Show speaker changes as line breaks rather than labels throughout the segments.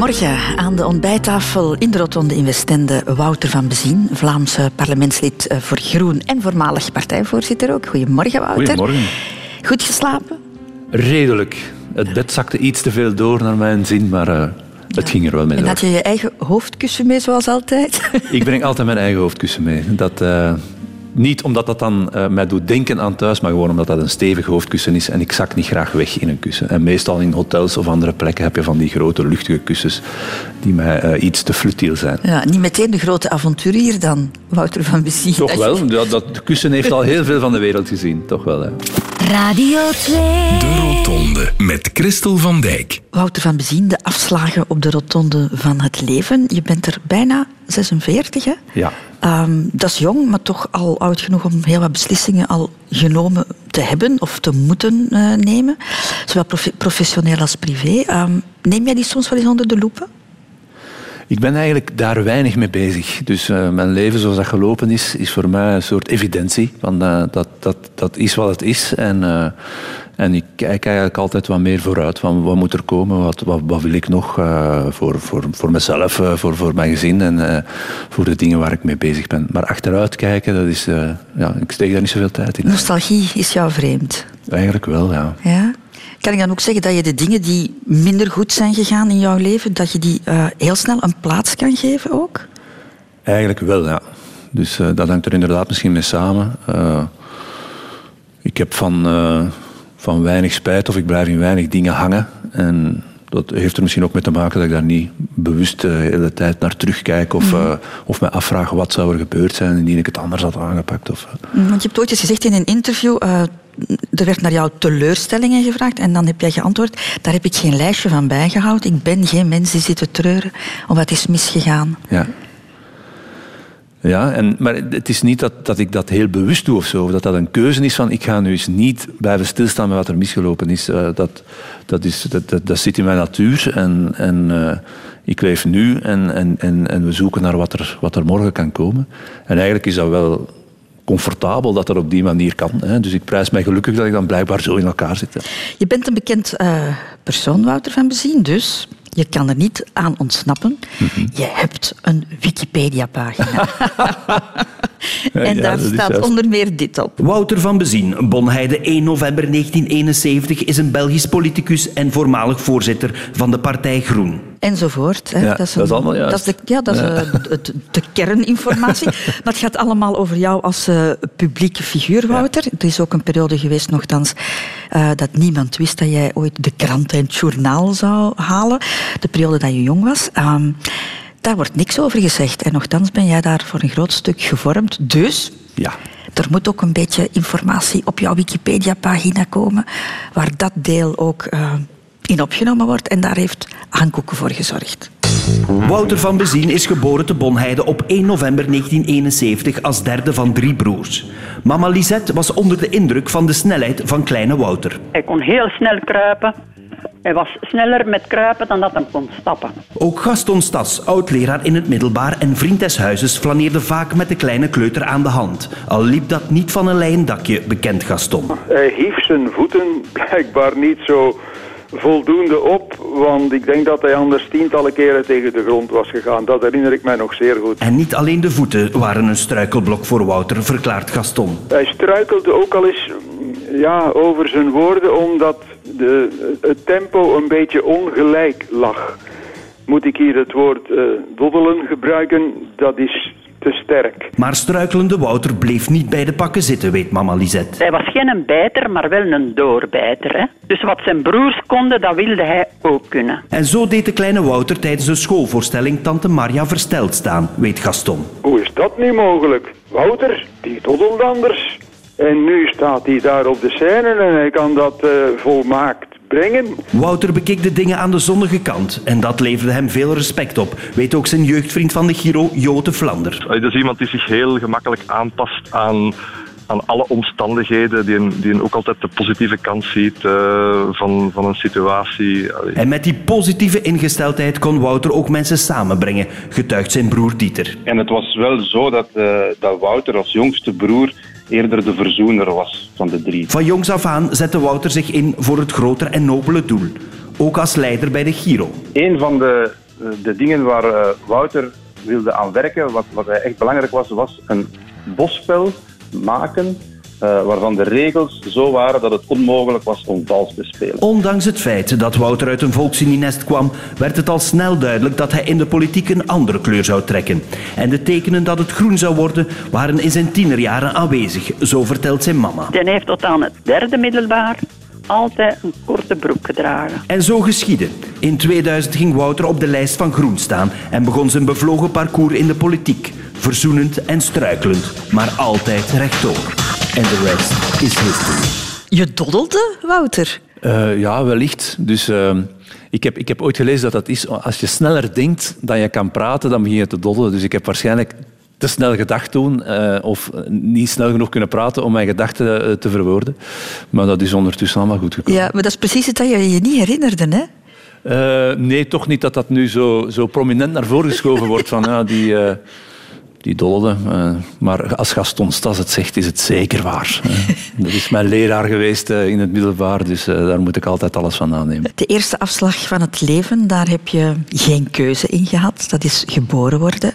Goedemorgen. Aan de ontbijttafel in de Rotonde in Westende Wouter van Bezien, Vlaamse parlementslid eh, voor Groen en voormalig partijvoorzitter ook. Goedemorgen, Wouter.
Goedemorgen.
Goed geslapen?
Redelijk. Het bed zakte iets te veel door naar mijn zin, maar uh, het ging er wel mee
En
door.
had je je eigen hoofdkussen mee, zoals altijd?
Ik breng altijd mijn eigen hoofdkussen mee. Dat, uh, niet omdat dat dan uh, mij doet denken aan thuis, maar gewoon omdat dat een stevig hoofdkussen is en ik zak niet graag weg in een kussen. En meestal in hotels of andere plekken heb je van die grote luchtige kussens die mij uh, iets te flutiel zijn.
Ja, niet meteen de grote avonturier dan, Wouter van Bezien.
Toch wel, dat, dat kussen heeft al heel veel van de wereld gezien. Toch wel, hè.
Radio 2.
De Rotonde met Christel van Dijk.
Wouter van Bezien, de afslagen op de Rotonde van het leven. Je bent er bijna 46, hè?
Ja.
Um, dat is jong, maar toch al oud genoeg om heel wat beslissingen al genomen te hebben of te moeten uh, nemen. Zowel prof professioneel als privé. Um, neem jij die soms wel eens onder de loepen?
Ik ben eigenlijk daar weinig mee bezig. Dus uh, mijn leven zoals dat gelopen is, is voor mij een soort evidentie. Van, uh, dat, dat, dat is wat het is. En, uh, en ik kijk eigenlijk altijd wat meer vooruit. Van wat moet er komen? Wat, wat, wat wil ik nog voor, voor, voor mezelf, voor, voor mijn gezin en voor de dingen waar ik mee bezig ben. Maar achteruit kijken, dat is, ja, ik steek daar niet zoveel tijd in.
Nostalgie is jou vreemd?
Eigenlijk wel, ja.
Ja? Kan ik dan ook zeggen dat je de dingen die minder goed zijn gegaan in jouw leven, dat je die uh, heel snel een plaats kan geven ook?
Eigenlijk wel, ja. Dus uh, dat hangt er inderdaad misschien mee samen. Uh, ik heb van, van weinig spijt of ik blijf in weinig dingen hangen. En dat heeft er misschien ook mee te maken dat ik daar niet bewust de hele tijd naar terugkijk of, mm. of me afvraag wat zou er gebeurd zijn indien ik het anders had aangepakt. Of,
Want je hebt ooit eens gezegd in een interview, er werd naar jouw teleurstellingen gevraagd en dan heb jij geantwoord, daar heb ik geen lijstje van bijgehouden. Ik ben geen mens die zit te treuren om wat is misgegaan.
Ja. Ja, en, maar het is niet dat, dat ik dat heel bewust doe of zo. Of dat dat een keuze is van ik ga nu eens niet blijven stilstaan met wat er misgelopen is. Uh, dat, dat, is dat, dat, dat, zit in mijn natuur en, en uh, ik leef nu en, en, en, en we zoeken naar wat er, wat er morgen kan komen. En eigenlijk is dat wel comfortabel dat dat op die manier kan. Hè. Dus ik prijs mij gelukkig dat ik dan blijkbaar zo in elkaar zit.
Je bent een bekend uh, persoon, Wouter van Bezien, dus je kan er niet aan ontsnappen. Mm -hmm. Je hebt een Wikipedia-pagina. en ja, daar staat juist. onder meer dit op.
Wouter van Bezien, Bonheide 1 november 1971, is een Belgisch politicus en voormalig voorzitter van de partij Groen.
Enzovoort. Hè.
Ja,
dat, is een,
dat is allemaal juist.
Dat is de, ja, dat is de, de, kerninformatie. maar het gaat allemaal over jou als uh, publieke figuur, Wouter. Er is ook een periode geweest, nogthans, uh, dat niemand wist dat jij ooit de krant en het journaal zou halen. De periode dat je jong was. Um, daar wordt niks over gezegd. En nogthans ben jij daar voor een groot stuk gevormd. Dus
ja.
er moet ook een beetje informatie op jouw Wikipedia-pagina komen, waar dat deel ook uh, in opgenomen wordt. En daar heeft Hankoeken voor gezorgd.
Wouter van Bezien is geboren te Bonheide op 1 november 1971 als derde van drie broers. Mama Lisette was onder de indruk van de snelheid van kleine Wouter.
Hij kon heel snel kruipen. Hij was sneller met kruipen dan dat hij kon stappen.
Ook Gaston Stas, oud-leraar in het middelbaar en vriend des huizes, flaneerde vaak met de kleine kleuter aan de hand. Al liep dat niet van een leien dakje, bekend Gaston.
Hij hief zijn voeten blijkbaar niet zo voldoende op, want ik denk dat hij anders tientallen keren tegen de grond was gegaan. Dat herinner ik mij nog zeer goed.
En niet alleen de voeten waren een struikelblok voor Wouter, verklaart Gaston.
Hij struikelde ook al eens ja, over zijn woorden omdat de, het tempo een beetje ongelijk lag. Moet ik hier het woord uh, doddelen gebruiken? Dat is te sterk.
Maar struikelende Wouter bleef niet bij de pakken zitten, weet mama Lisette.
Hij was geen bijter, maar wel een doorbijter. Hè? Dus wat zijn broers konden, dat wilde hij ook kunnen.
En zo deed de kleine Wouter tijdens de schoolvoorstelling tante Maria versteld staan, weet Gaston.
Hoe is dat nu mogelijk? Wouter, die doddelt anders. En nu staat hij daar op de scène en hij kan dat uh, volmaakt brengen.
Wouter bekeek de dingen aan de zonnige kant en dat leverde hem veel respect op, weet ook zijn jeugdvriend van de Giro, Jote Vlander.
Dat is iemand die zich heel gemakkelijk aanpast aan, aan alle omstandigheden, die, een, die een ook altijd de positieve kant ziet uh, van, van een situatie.
En met die positieve ingesteldheid kon Wouter ook mensen samenbrengen, getuigt zijn broer Dieter.
En het was wel zo dat, uh, dat Wouter als jongste broer eerder de verzoener was van de drie.
Van jongs af aan zette Wouter zich in voor het grotere en nobele doel. Ook als leider bij de Giro.
Een van de eh, de dingen waar eh, Wouter wilde aan werken, wat, wat echt belangrijk was, was een bosspel maken eh, waarvan de regels zo waren dat het onmogelijk was om vals te spelen.
Ondanks het feit dat Wouter uit een volksgenie-nest kwam, werd het al snel duidelijk dat hij in de politiek een andere kleur zou trekken. En de tekenen dat het groen zou worden, waren in zijn tienerjaren aanwezig, zo vertelt zijn mama.
Die heeft tot aan het derde middelbaar altijd een korte broek gedragen.
En zo geschiedde. In 2000 ging Wouter op de lijst van Groen staan en begon zijn bevlogen parcours in de politiek. Verzoenend en struikelend, maar altijd rechtdoor. En de rest is history.
Je doddelde, Wouter.
Eh, ja, wellicht. Dus eh, ik, heb, ik heb ooit gelezen dat dat is, als je sneller denkt dan je kan praten, dan begin je te doddelen. Dus ik heb waarschijnlijk te snel gedacht toen, eh, of niet snel genoeg kunnen praten om mijn gedachten eh, te verwoorden. Maar dat is ondertussen allemaal goed gekomen.
Ja, maar dat is precies het dat je je niet herinnerde, hè?
Eh, nee, toch niet dat dat nu zo, zo prominent naar voren geschoven wordt van ja, die, eh die dollende. Eh, maar als Gaston Stas het zegt, is het zeker waar. Dat is mijn leraar geweest eh, in het middelbaar, dus eh, daar moet ik altijd alles van aannemen.
De eerste afslag van het leven, daar heb je geen keuze in gehad. Dat is geboren worden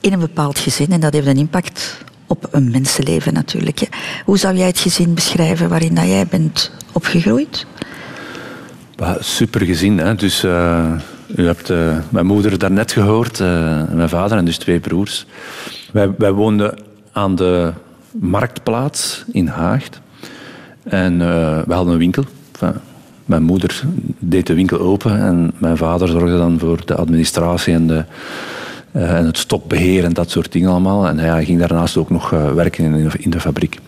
in een bepaald gezin en dat heeft een impact op een mensenleven natuurlijk. Hoe zou jij het gezin beschrijven waarin dat jij bent opgegroeid?
Super gezien. Hè? Dus, u hebt eh, mijn moeder daarnet gehoord, eh, mijn vader en dus twee broers. Wij, wij woonden aan de marktplaats in Haagd. En eh, we hadden een winkel. Mijn moeder deed de winkel open en mijn vader zorgde dan voor de administratie en, de, en het stokbeheer en dat soort dingen allemaal. En hij ging daarnaast ook nog werken in, de- in de fabriek.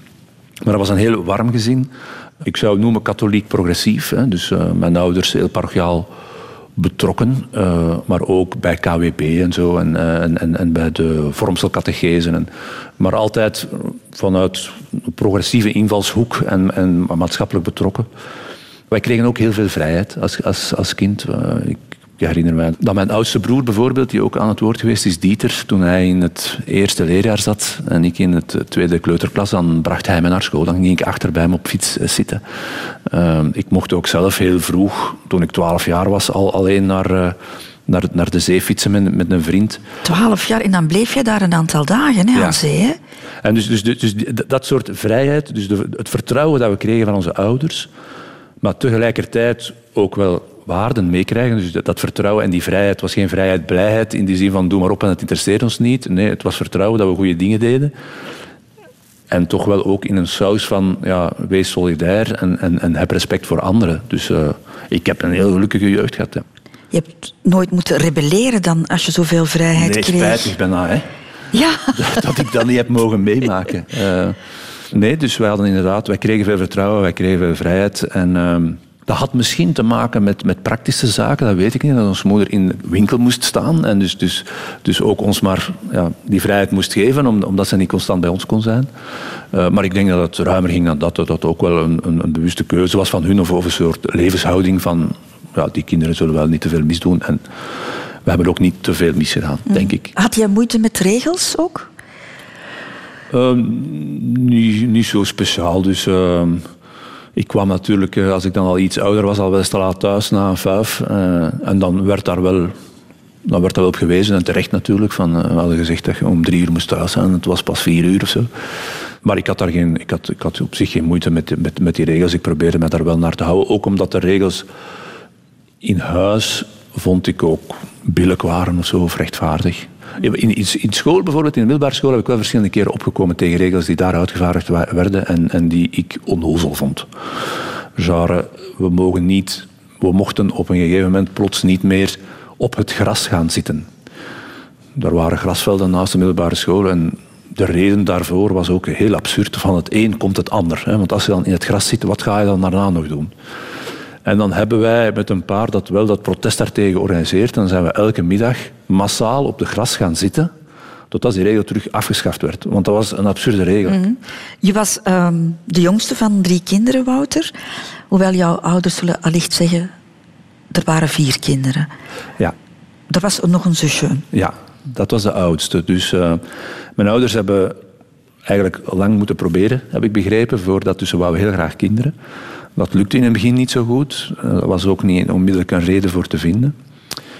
Maar dat was een heel warm gezin. Ik zou het noemen katholiek progressief. Hè. Dus mijn ouders heel parochiaal betrokken, eh, maar ook bij KWP en zo en, eh, en, en, en bij de vormselcatechezen. En, maar altijd vanuit een progressieve invalshoek en, en maatschappelijk betrokken. Wij kregen ook heel veel vrijheid als, als, als kind. Eh, ik herinner mij dat mijn oudste broer bijvoorbeeld, die ook aan het woord geweest is, Dieter, toen hij in het eerste leerjaar zat en ik in het tweede kleuterklas, dan bracht hij me naar school. Dan ging ik achter bij hem op fiets zitten. Eh, ik mocht ook zelf heel vroeg, toen ik twaalf jaar was, al alleen naar, eh, naar, naar de zee fietsen met, met een vriend.
Twaalf jaar en dan bleef je daar een aantal dagen hè,
Ja.
aan zee. Hè?
En dus, dus, dus, die- dat soort vrijheid, dus de, het vertrouwen dat we kregen van onze ouders, maar tegelijkertijd ook wel waarden meekrijgen. Dus dat, dat vertrouwen en die vrijheid was geen vrijheid, blijheid in die zin van doe maar op en het interesseert ons niet. Nee, het was vertrouwen dat we goede dingen deden. En toch wel ook in een saus van ja, wees solidair en, en, en heb respect voor anderen. Dus eh, ik heb een heel gelukkige jeugd gehad. hè.
Je hebt nooit moeten rebelleren dan als je zoveel vrijheid
Nee,
kreeg.
spijtig bijna, hè.
Ja,
dat ik dat niet heb mogen meemaken. Eh, nee, dus wij hadden inderdaad, wij kregen veel vertrouwen, wij kregen veel vrijheid. En ehm, dat had misschien te maken met, met praktische zaken, dat weet ik niet. Dat onze moeder in de winkel moest staan en dus, dus, dus ook ons maar ja, die vrijheid moest geven, om- omdat ze niet constant bij ons kon zijn. Eh, maar ik denk dat het ruimer ging dan dat, dat dat ook wel een, een, een bewuste keuze was van hun of, of een soort levenshouding van ja, die kinderen zullen wel niet te veel misdoen. En we hebben ook niet te veel misgedaan, denk ik.
had jij moeite met regels ook?
Ehm, niet, niet zo speciaal. Dus ehm, ik kwam natuurlijk, eh, als ik dan al iets ouder was, al wel te laat thuis na vijf. eh, en dan werd daar wel, dan werd daar wel op gewezen, en terecht natuurlijk. Van, eh, we hadden gezegd dat je om drie uur moest thuis zijn. Het was pas vier uur of zo. Maar ik had, daar geen, ik had, ik had op zich geen moeite met, met, met die regels. Ik probeerde me daar wel naar te houden. Ook omdat de regels in huis vond ik ook billig waren of zo, of rechtvaardig. In, in, school bijvoorbeeld, in de middelbare school, heb ik wel verschillende keren opgekomen tegen regels die daar uitgevaardigd werden en, en die ik onnozel vond. We mogen niet, we mochten op een gegeven moment plots niet meer op het gras gaan zitten. Er waren grasvelden naast de middelbare school en de reden daarvoor was ook heel absurd. Van het een komt het ander. Hè? Want als je dan in het gras zit, wat ga je dan daarna nog doen? En dan hebben wij met een paar dat wel dat protest daartegen georganiseerd. Dan zijn we elke middag massaal op de gras gaan zitten. Totdat die regel terug afgeschaft werd. Want dat was een absurde regel.
Je was ehm, de jongste van drie kinderen, Wouter. Hoewel jouw ouders zullen allicht zeggen, er waren vier kinderen.
Ja.
Er was nog een zusje.
Ja, dat was de oudste. Dus eh, mijn ouders hebben eigenlijk lang moeten proberen, heb ik begrepen, voordat dus ze heel graag kinderen. Dat lukte in het begin niet zo goed. Eh, Er was ook niet onmiddellijk een reden voor te vinden.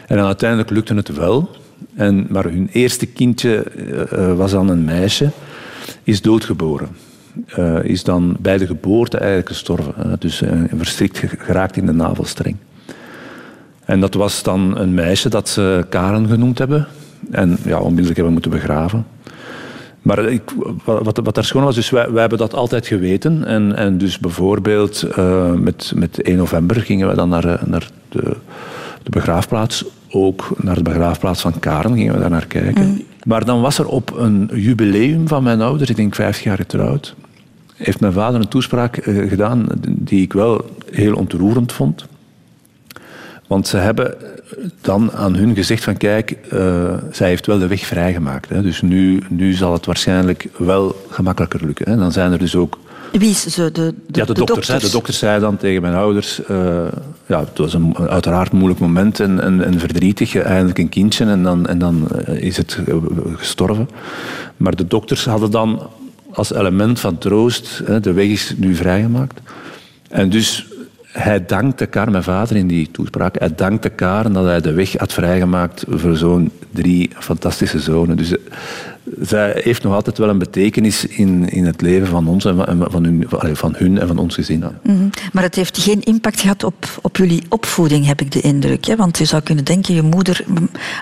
En uiteindelijk lukte het wel. En, maar hun eerste kindje uh, was dan een meisje, is doodgeboren. Uh, is dan bij de geboorte eigenlijk gestorven. Uh, dus verstrikt geraakt in de navelstreng. En dat was dan een meisje dat ze Karen genoemd hebben. En ja, onmiddellijk hebben moeten begraven. Maar ik, wat, wat er schoon was, dus wij, wij, hebben dat altijd geweten. En, en dus bijvoorbeeld uh, met, met 1 november gingen we dan naar, naar de, de, begraafplaats. Ook naar de begraafplaats van Karen gingen we daar naar kijken. Mm. Maar dan was er op een jubileum van mijn ouders, ik denk 50 jaar getrouwd, heeft mijn vader een toespraak uh, gedaan die ik wel heel ontroerend vond. Want ze hebben dan aan hun gezegd van kijk, uh, zij heeft wel de weg vrijgemaakt. Hè. Dus nu, nu zal het waarschijnlijk wel gemakkelijker lukken. Hè. Dan zijn er dus ook...
Wie is ze? De, de,
ja, de, de dokters. De dokter zei dan tegen mijn ouders... Uh, ja, het was een uiteraard moeilijk moment en, en, en verdrietig. Eindelijk een kindje en dan, en dan is het gestorven. Maar de dokters hadden dan als element van troost... Hè, de weg is nu vrijgemaakt. En dus hij dankte Karen, mijn vader in die toespraak, hij dankte Karen dat hij de weg had vrijgemaakt voor zo'n drie fantastische zonen. Dus eh, zij heeft nog altijd wel een betekenis in, in het leven van ons en van, van, hun, van hun en van ons gezin. Mm
-hmm. Maar het heeft geen impact gehad op, op jullie opvoeding, heb ik de indruk. Hè? Want je zou kunnen denken, je moeder,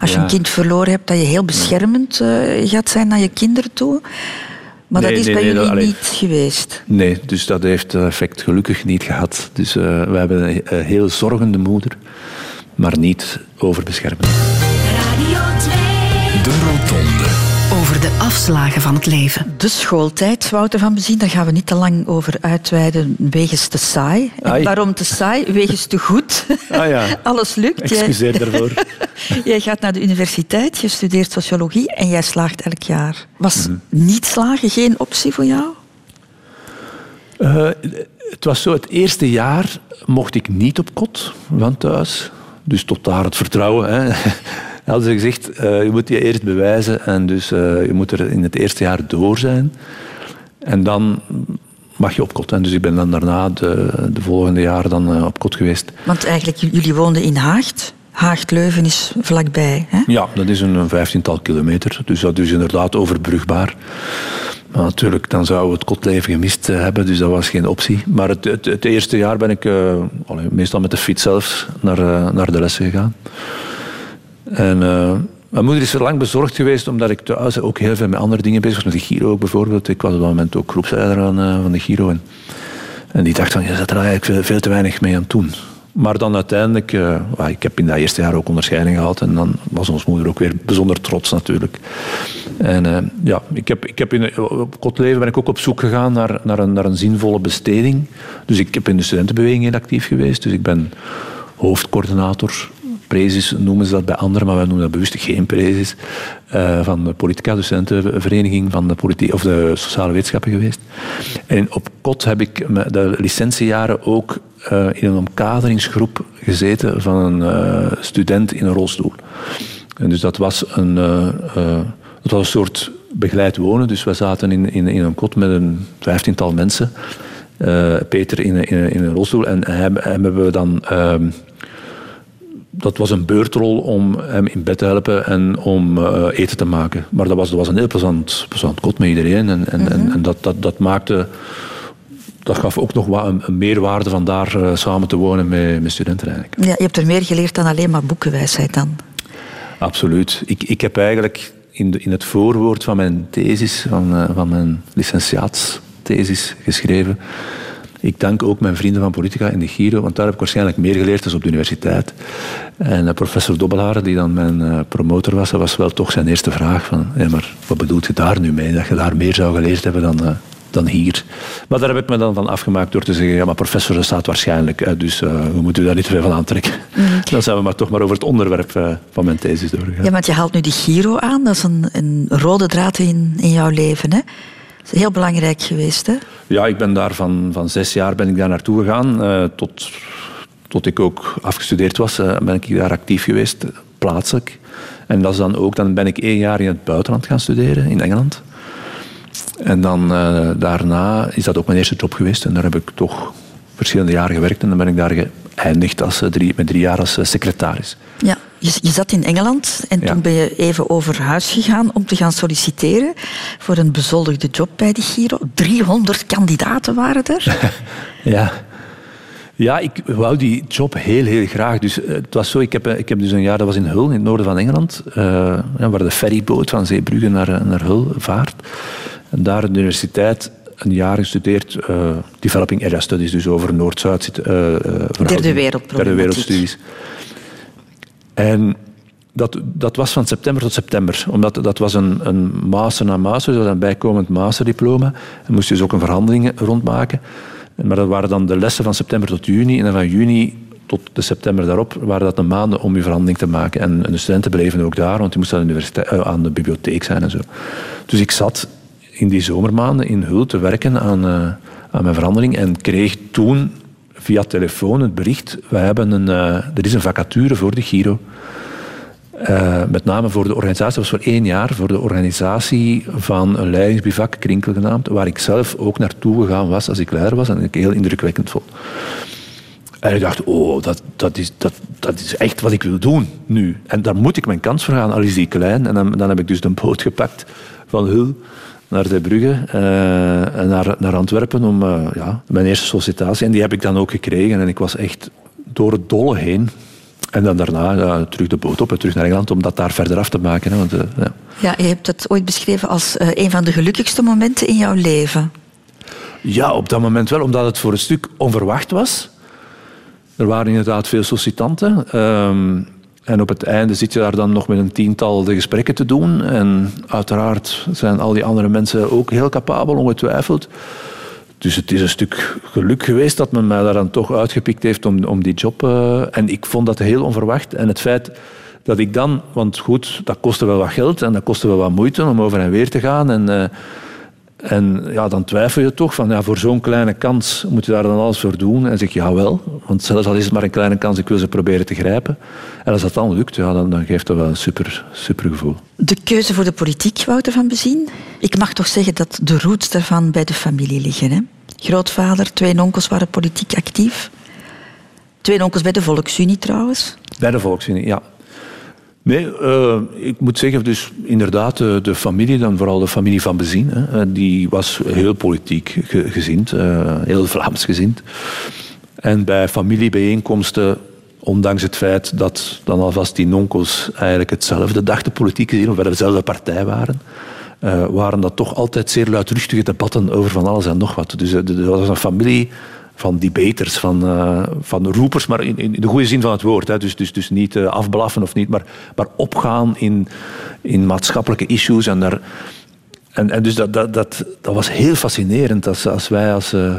als je ja. een kind verloren hebt, dat je heel beschermend uh, gaat zijn naar je kinderen toe. Maar nee, dat is nee, bij nee, jullie niet geweest?
Nee, dus dat heeft dat effect gelukkig niet gehad. Dus uh, we hebben een heel zorgende moeder, maar niet overbeschermend. Radio
2. De Rotonde.
Over de afslagen van het leven.
De schooltijd, Wouter van Bezien, daar gaan we niet te lang over uitweiden wegens te saai. En waarom te saai? Wegens te goed.
Ah, ja.
Alles lukt.
Excuseer daarvoor.
jij gaat naar de universiteit, je studeert sociologie en jij slaagt elk jaar. Was mm. niet slagen geen optie voor jou?
Uh, het was zo, het eerste jaar mocht ik niet op kot van thuis. Dus tot daar het vertrouwen. Hè hadden ze gezegd, uh, je moet je eerst bewijzen en dus uh, je moet er in het eerste jaar door zijn. En dan mag je op kot. En dus ik ben dan daarna de, de volgende jaren dan uh, op kot geweest.
Want eigenlijk, jullie woonden in Haagt. Haagt-Leuven is vlakbij. Hè?
Ja, dat is een vijftiental kilometer. Dus dat is inderdaad overbrugbaar. Maar natuurlijk, dan zouden we het kotleven gemist hebben, dus dat was geen optie. Maar het, het, het eerste jaar ben ik uh, meestal met de fiets zelfs naar, uh, naar de lessen gegaan. En uh, mijn moeder is er lang bezorgd geweest, omdat ik thuis ook heel veel met andere dingen bezig was. Met de Giro ook bijvoorbeeld. Ik was op dat moment ook groepsleider van, uh, van de Giro. En, en die dacht van, je zit er eigenlijk veel, te weinig mee aan het doen. Maar dan uiteindelijk, uh, ik heb in dat eerste jaar ook onderscheiding gehad. En dan was ons moeder ook weer bijzonder trots natuurlijk. En ja, ik heb, ik heb in, op kort leven ben ik ook op zoek gegaan naar, naar, een, naar een zinvolle besteding. Dus ik heb in de studentenbeweging heel actief geweest. Dus ik ben hoofdcoördinator prezis noemen ze dat bij anderen, maar wij noemen dat bewust geen prezis, uh, van de Politica, de studentenvereniging van de, politie, of de sociale wetenschappen geweest. En op kot heb ik de licentiejaren ook uh, in een omkaderingsgroep gezeten van een uh, student in een rolstoel. En dus dat was een, dat was een soort begeleid wonen. Dus we zaten in, in, een kot met een vijftiental mensen. Peter in, in, in, een rolstoel en hem, hem hebben we dan ehm, dat was een beurtrol om hem in bed te helpen en om uh, eten te maken. Maar dat was, dat was een heel plezant, plezant kot met iedereen. En, en, mm -hmm. en dat, dat, dat maakte... Dat gaf ook nog wat een, een meerwaarde van daar uh, samen te wonen met, met studenten eigenlijk.
Ja, je hebt er meer geleerd dan alleen maar boekenwijsheid dan.
Absoluut. Ik, ik heb eigenlijk in, de, in het voorwoord van mijn thesis, van, uh, van mijn licentiaatsthesis geschreven ik dank ook mijn vrienden van Politica in de Giro, want daar heb ik waarschijnlijk meer geleerd dan op de universiteit. En professor Dobbelaar, die dan mijn uh, promotor was, dat was wel toch zijn eerste vraag van, ja, maar wat bedoelt je daar nu mee? Dat je daar meer zou geleerd hebben dan, uh, dan hier. Maar daar heb ik me dan van afgemaakt door te zeggen, ja, maar professor, dat staat waarschijnlijk, uit, dus uh, we moeten daar niet te veel van aantrekken. Mm. Dan zijn we maar toch maar over het onderwerp van mijn thesis doorgegaan.
Ja, want je haalt nu die Giro aan, dat is een, een rode draad in, in jouw leven, hè? Dat is heel belangrijk geweest, hè?
Ja, ik ben daar van, van zes jaar ben ik daar naartoe gegaan. Uh, tot, tot ik ook afgestudeerd was, uh, ben ik daar actief geweest, plaatselijk. En dat is dan ook, dan ben ik één jaar in het buitenland gaan studeren, in Engeland. En dan uh, daarna is dat ook mijn eerste job geweest. En daar heb ik toch verschillende jaren gewerkt. En dan ben ik daar geëindigd als, drie, met drie jaar als secretaris.
Ja, Je, je zat in Engeland en
Ja.
toen ben je even over huis gegaan om te gaan solliciteren voor een bezoldigde job bij de Giro. 300 kandidaten waren er.
Ja. Ja, ik wou die job heel, heel graag. Dus eh, het was zo, ik heb, eh, ik heb dus een jaar, dat was in Hull, in het noorden van Engeland, eh, waar de ferryboot van Zeebrugge naar, naar Hull vaart. En daar aan de universiteit een jaar gestudeerd, eh, Developing Area Studies, dus over Noord-Zuid. verhouding.
Derde wereldproblematiek.
Derde wereldstudies. En dat, dat was van september tot september. Omdat dat was een, een master na master, was een bijkomend masterdiploma. En moest je dus ook een verhandeling rondmaken. Maar dat waren dan de lessen van september tot juni. En dan van juni tot de september daarop waren dat de maanden om je verhandeling te maken. En, de studenten bleven ook daar, want die moesten aan de, eh, aan de bibliotheek zijn en zo. Dus ik zat in die zomermaanden in Hul te werken aan, eh, aan mijn verhandeling en kreeg toen via telefoon het bericht, wij hebben een, eh, er is een vacature voor de Giro. Eh, met name voor de organisatie, dat was voor één jaar, voor de organisatie van een leidingsbivak, Krinkel genaamd, waar ik zelf ook naartoe gegaan was als ik leider was en ik heel indrukwekkend vond. En ik dacht, oh, dat, dat, is, dat, dat is echt wat ik wil doen nu. En daar moet ik mijn kans voor gaan, al is die klein. En dan, dan heb ik dus de boot gepakt van Hul naar Zeebrugge eh en naar, naar Antwerpen om eh, ja, mijn eerste sollicitatie. En die heb ik dan ook gekregen. En ik was echt door het dolle heen. En dan daarna ja, terug de boot op en terug naar Engeland om dat daar verder af te maken. Hè, want, eh, ja.
Ja, je hebt het ooit beschreven als een van de gelukkigste momenten in jouw leven.
Ja, op dat moment wel, omdat het voor een stuk onverwacht was. Er waren inderdaad veel sollicitanten. ehm, en op het einde zit je daar dan nog met een tiental de gesprekken te doen. En uiteraard zijn al die andere mensen ook heel capabel, ongetwijfeld. Dus het is een stuk geluk geweest dat men mij daar dan toch uitgepikt heeft om, om die job. eh, en ik vond dat heel onverwacht. En het feit dat ik dan, want goed, dat kostte wel wat geld en dat kostte wel wat moeite om over en weer te gaan. En, eh, en ja, dan twijfel je toch van ja, voor zo'n kleine kans moet je daar dan alles voor doen. En zeg je ja wel, want zelfs al is het maar een kleine kans, ik wil ze proberen te grijpen. En als dat dan lukt, ja, dan, dan geeft dat wel een super, super gevoel.
De keuze voor de politiek, Wouter van Bezien. Ik mag toch zeggen dat de roots daarvan bij de familie liggen. Hè? Grootvader, twee onkels waren politiek actief. Twee onkels bij de Volksunie trouwens.
Bij de Volksunie, ja. Nee, eh, ik moet zeggen, dus inderdaad, de, de familie, dan vooral de familie van Bezien, hè, eh, die was heel politiek ge- gezind, eh, heel Vlaams gezind. En bij familiebijeenkomsten, ondanks het feit dat dan alvast die onkels eigenlijk hetzelfde dachten, politiek gezien, of bij dezelfde partij waren, eh, waren dat toch altijd zeer luidruchtige debatten over van alles en nog wat. Dus eh, er was een familie van debaters, van, eh, van roepers, maar in, in de goede zin van het woord. Hè. Dus, dus, dus niet eh, afblaffen of niet, maar, maar opgaan in, in maatschappelijke issues. En, daar, en, en dus dat, dat, dat, dat was heel fascinerend als, als wij als eh,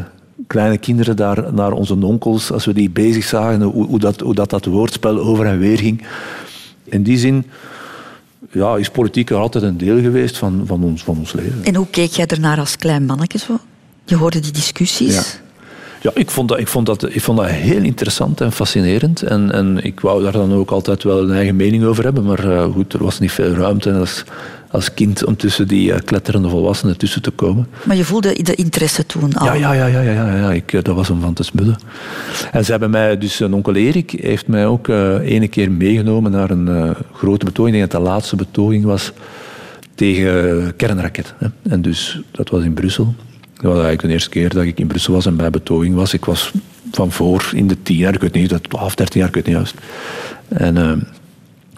kleine kinderen daar naar onze onkels, als we die bezig zagen, hoe, hoe, dat, hoe dat, dat woordspel over en weer ging. In die zin ja, is politiek er altijd een deel geweest van, van, ons, van ons leven.
En hoe keek jij ernaar als klein manneke zo? Je hoorde die discussies.
Ja. Ja, ik vond, dat, ik, vond dat, ik vond dat heel interessant en fascinerend. En, en ik wou daar dan ook altijd wel een eigen mening over hebben. Maar eh, goed, er was niet veel ruimte als, als kind om tussen die eh, kletterende volwassenen tussen te komen.
Maar je voelde de interesse toen al.
Ja, ja, ja, ja, ja, ja, ja. Ik, eh, dat was om van te smullen. En ze hebben mij, dus een onkel Erik heeft mij ook ene keer meegenomen naar een grote betoging. Ik denk dat de laatste betoging was tegen kernraket. Hè. En dus, dat was in Brussel. Dat was eigenlijk de eerste keer dat ik in Brussel was en bij betoging was. Ik was van voor in de tien jaar, ik weet niet, dat 12, 13 jaar, ik weet niet juist. En eh,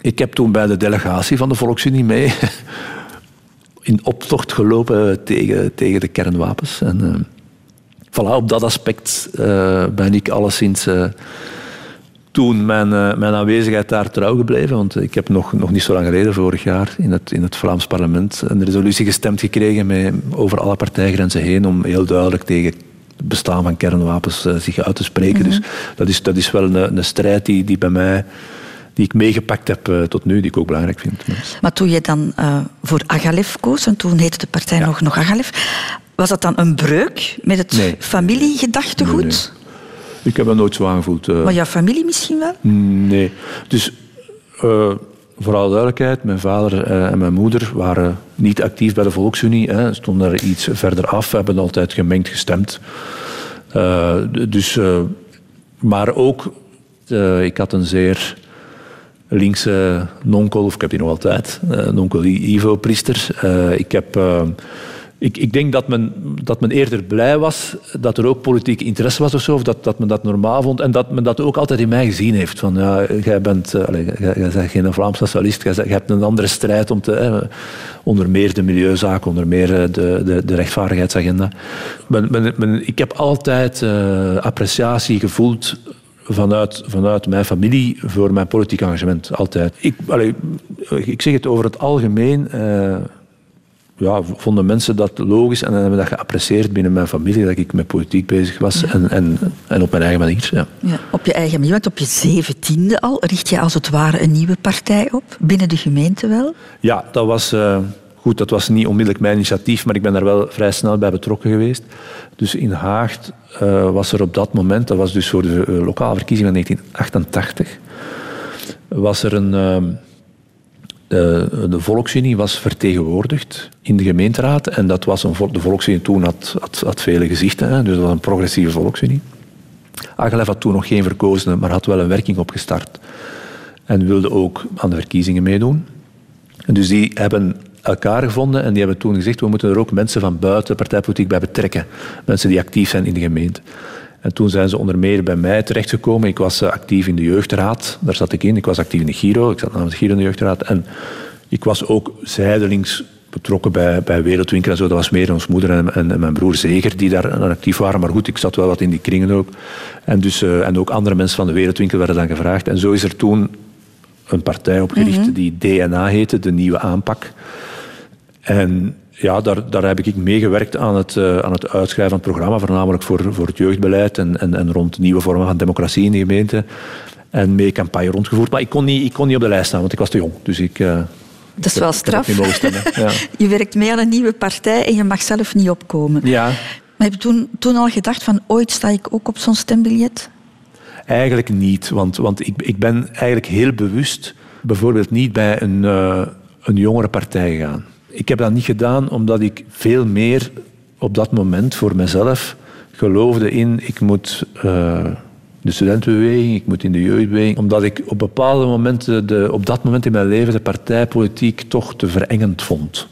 ik heb toen bij de delegatie van de Volksunie mee in optocht gelopen tegen, tegen de kernwapens. En eh, voilà, op dat aspect eh, ben ik alleszins eh, toen mijn, eh, mijn aanwezigheid daar trouw gebleven. Want ik heb nog, nog niet zo lang geleden, vorig jaar, in het, in het Vlaams parlement een resolutie gestemd gekregen met, over alle partijgrenzen heen om heel duidelijk tegen het bestaan van kernwapens eh, zich uit te spreken. Dus dat is, dat is wel een, een strijd die, die bij mij die ik meegepakt heb eh, tot nu, die ik ook belangrijk vind.
Maar toen je dan voor Agalef koos, en toen heette de partij nog, nog Agalef, was dat dan een breuk met het
Nee.
familiegedachtegoed?
Nee, Ik heb dat nooit zo aangevoeld. eh.
Maar jouw familie misschien wel?
Nee. Dus eh, voor alle duidelijkheid, mijn vader eh, en mijn moeder waren niet actief bij de Volksunie. Hè, stonden er iets verder af, hebben altijd gemengd gestemd. Eh, dus, eh, maar ook, eh, ik had een zeer linkse nonkel, of ik heb die nog altijd, uh, nonkel Ivo-priester. Uh, ik heb... Ik, ik, denk dat men, dat men eerder blij was dat er ook politieke interesse was of zo, of dat, dat men dat normaal vond en dat men dat ook altijd in mij gezien heeft. Van, ja, jij bent uh, allez, jij, bent geen Vlaams socialist, jij, hebt een andere strijd om te, eh, onder meer de milieuzaak, onder meer de, de, de rechtvaardigheidsagenda. Men, men, ik heb altijd appreciatie gevoeld vanuit, vanuit mijn familie voor mijn politiek engagement. Altijd. Ik, ik zeg het over het algemeen. Ja, vonden mensen dat logisch en hebben dat geapprecieerd binnen mijn familie dat ik met politiek bezig was ja. en, en, en op mijn eigen manier. Ja.
ja. op je eigen manier, want op je zeventiende al richt je als het ware een nieuwe partij op, binnen de gemeente wel?
Ja, dat was... Uh, Goed, dat was niet onmiddellijk mijn initiatief, maar ik ben daar wel vrij snel bij betrokken geweest. Dus in Haag uh, was er op dat moment, dat was dus voor de uh, lokale verkiezingen van 1988, was er een... Uh, de Volksunie was vertegenwoordigd in de gemeenteraad. En dat was een, de Volksunie toen had, had, had vele gezichten, hè, dus dat was een progressieve Volksunie. Agelef had toen nog geen verkozenen, maar had wel een werking opgestart. En wilde ook aan de verkiezingen meedoen. En dus die hebben elkaar gevonden en die hebben toen gezegd we moeten er ook mensen van buiten de partijpolitiek bij betrekken. Mensen die actief zijn in de gemeente. En toen zijn ze onder meer bij mij terechtgekomen. Ik was actief in de jeugdraad, daar zat ik in. Ik was actief in de Giro, ik zat namens de Giro in de jeugdraad. En ik was ook zijdelings betrokken bij, bij Wereldwinkel en zo. Dat was meer ons moeder en, en, en, mijn broer Zeger die daar actief waren. Maar goed, ik zat wel wat in die kringen ook. En, dus, uh, en ook andere mensen van de Wereldwinkel werden dan gevraagd. En zo is er toen een partij opgericht mm -hmm. die DNA heette, de Nieuwe Aanpak. En ja, daar, daar heb ik meegewerkt aan het, uh, aan het uitschrijven van het programma, voornamelijk voor, voor het jeugdbeleid en, en, en rond nieuwe vormen van democratie in de gemeente. En mee campagne rondgevoerd. Maar ik kon niet, ik kon niet op de lijst staan, want ik was te jong. Dus ik... Uh,
dat is wel straf.
Ja.
je werkt mee aan een nieuwe partij en je mag zelf niet opkomen.
Ja.
Maar heb je toen, toen al gedacht van ooit sta ik ook op zo'n stembiljet?
Eigenlijk niet, want, want ik, ik ben eigenlijk heel bewust bijvoorbeeld niet bij een, uh, een jongere partij gegaan. Ik heb dat niet gedaan omdat ik veel meer op dat moment voor mezelf geloofde in ik moet uh, de studentenbeweging, ik moet in de jeugdbeweging, omdat ik op bepaalde momenten, de, op dat moment in mijn leven, de partijpolitiek toch te verengend vond.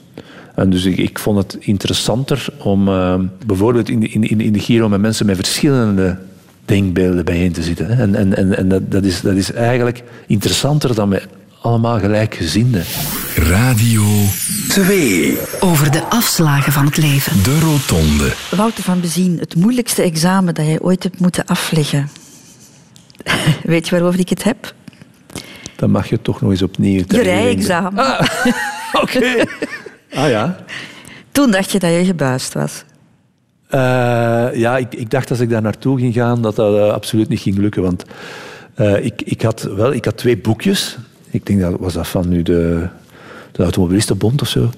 En dus ik, ik vond het interessanter om uh, bijvoorbeeld in de, in, in de Giro met mensen met verschillende denkbeelden bijeen te zitten. En, en, en, en dat, dat, is, dat is eigenlijk interessanter dan met allemaal gelijkgezinden.
Radio 2.
Over de afslagen van het leven.
De Rotonde.
Wouter van Bezien, het moeilijkste examen dat jij ooit hebt moeten afleggen. Weet je waarover ik het heb?
Dan mag je toch nog eens opnieuw...
Je rijexamen.
Ah, Oké. Okay. Ah ja.
Toen dacht je dat je gebuist was.
Uh, ja, ik, ik, dacht als ik daar naartoe ging gaan dat dat uh, absoluut niet ging lukken. Want uh, ik, ik, had wel, ik had twee boekjes. Ik denk dat was dat van nu de, de Automobilistenbond of zo.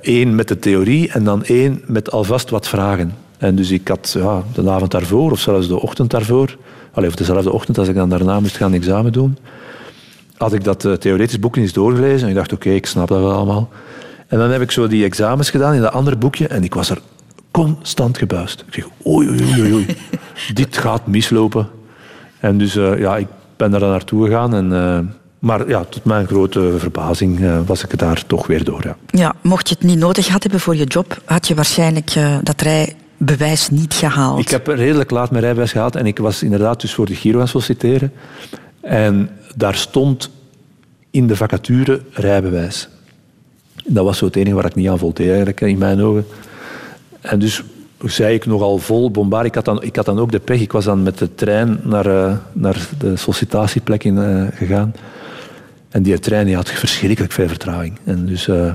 Eén met de theorie en dan één met alvast wat vragen. En dus ik had ja, de avond daarvoor of zelfs de ochtend daarvoor, of dezelfde ochtend als ik dan daarna moest gaan examen doen, had ik dat theoretisch boekje eens doorgelezen en ik dacht oké, okay, ik snap dat wel allemaal. En dan heb ik zo die examens gedaan in dat andere boekje en ik was er constant gebuist. Ik zeg, oei, oei, oei, oei. dit gaat mislopen. En dus uh, ja, ik ben daar dan naartoe gegaan. En, uh, maar ja, tot mijn grote verbazing uh, was ik daar toch weer door. Ja.
ja, mocht je het niet nodig gehad hebben voor je job, had je waarschijnlijk dat rijbewijs niet gehaald.
Ik heb redelijk laat mijn rijbewijs gehaald en ik was inderdaad dus voor de Giro aan solliciteren. En daar stond in de vacature rijbewijs. Dat was zo het enige waar ik niet aan voldeed eigenlijk, in mijn ogen. En dus zei ik nogal vol bombaar. Ik had, dan, ik had dan ook de pech. Ik was dan met de trein naar, uh, naar de sollicitatieplek in, uh, gegaan. En die trein die had verschrikkelijk veel vertraging. En dus uh,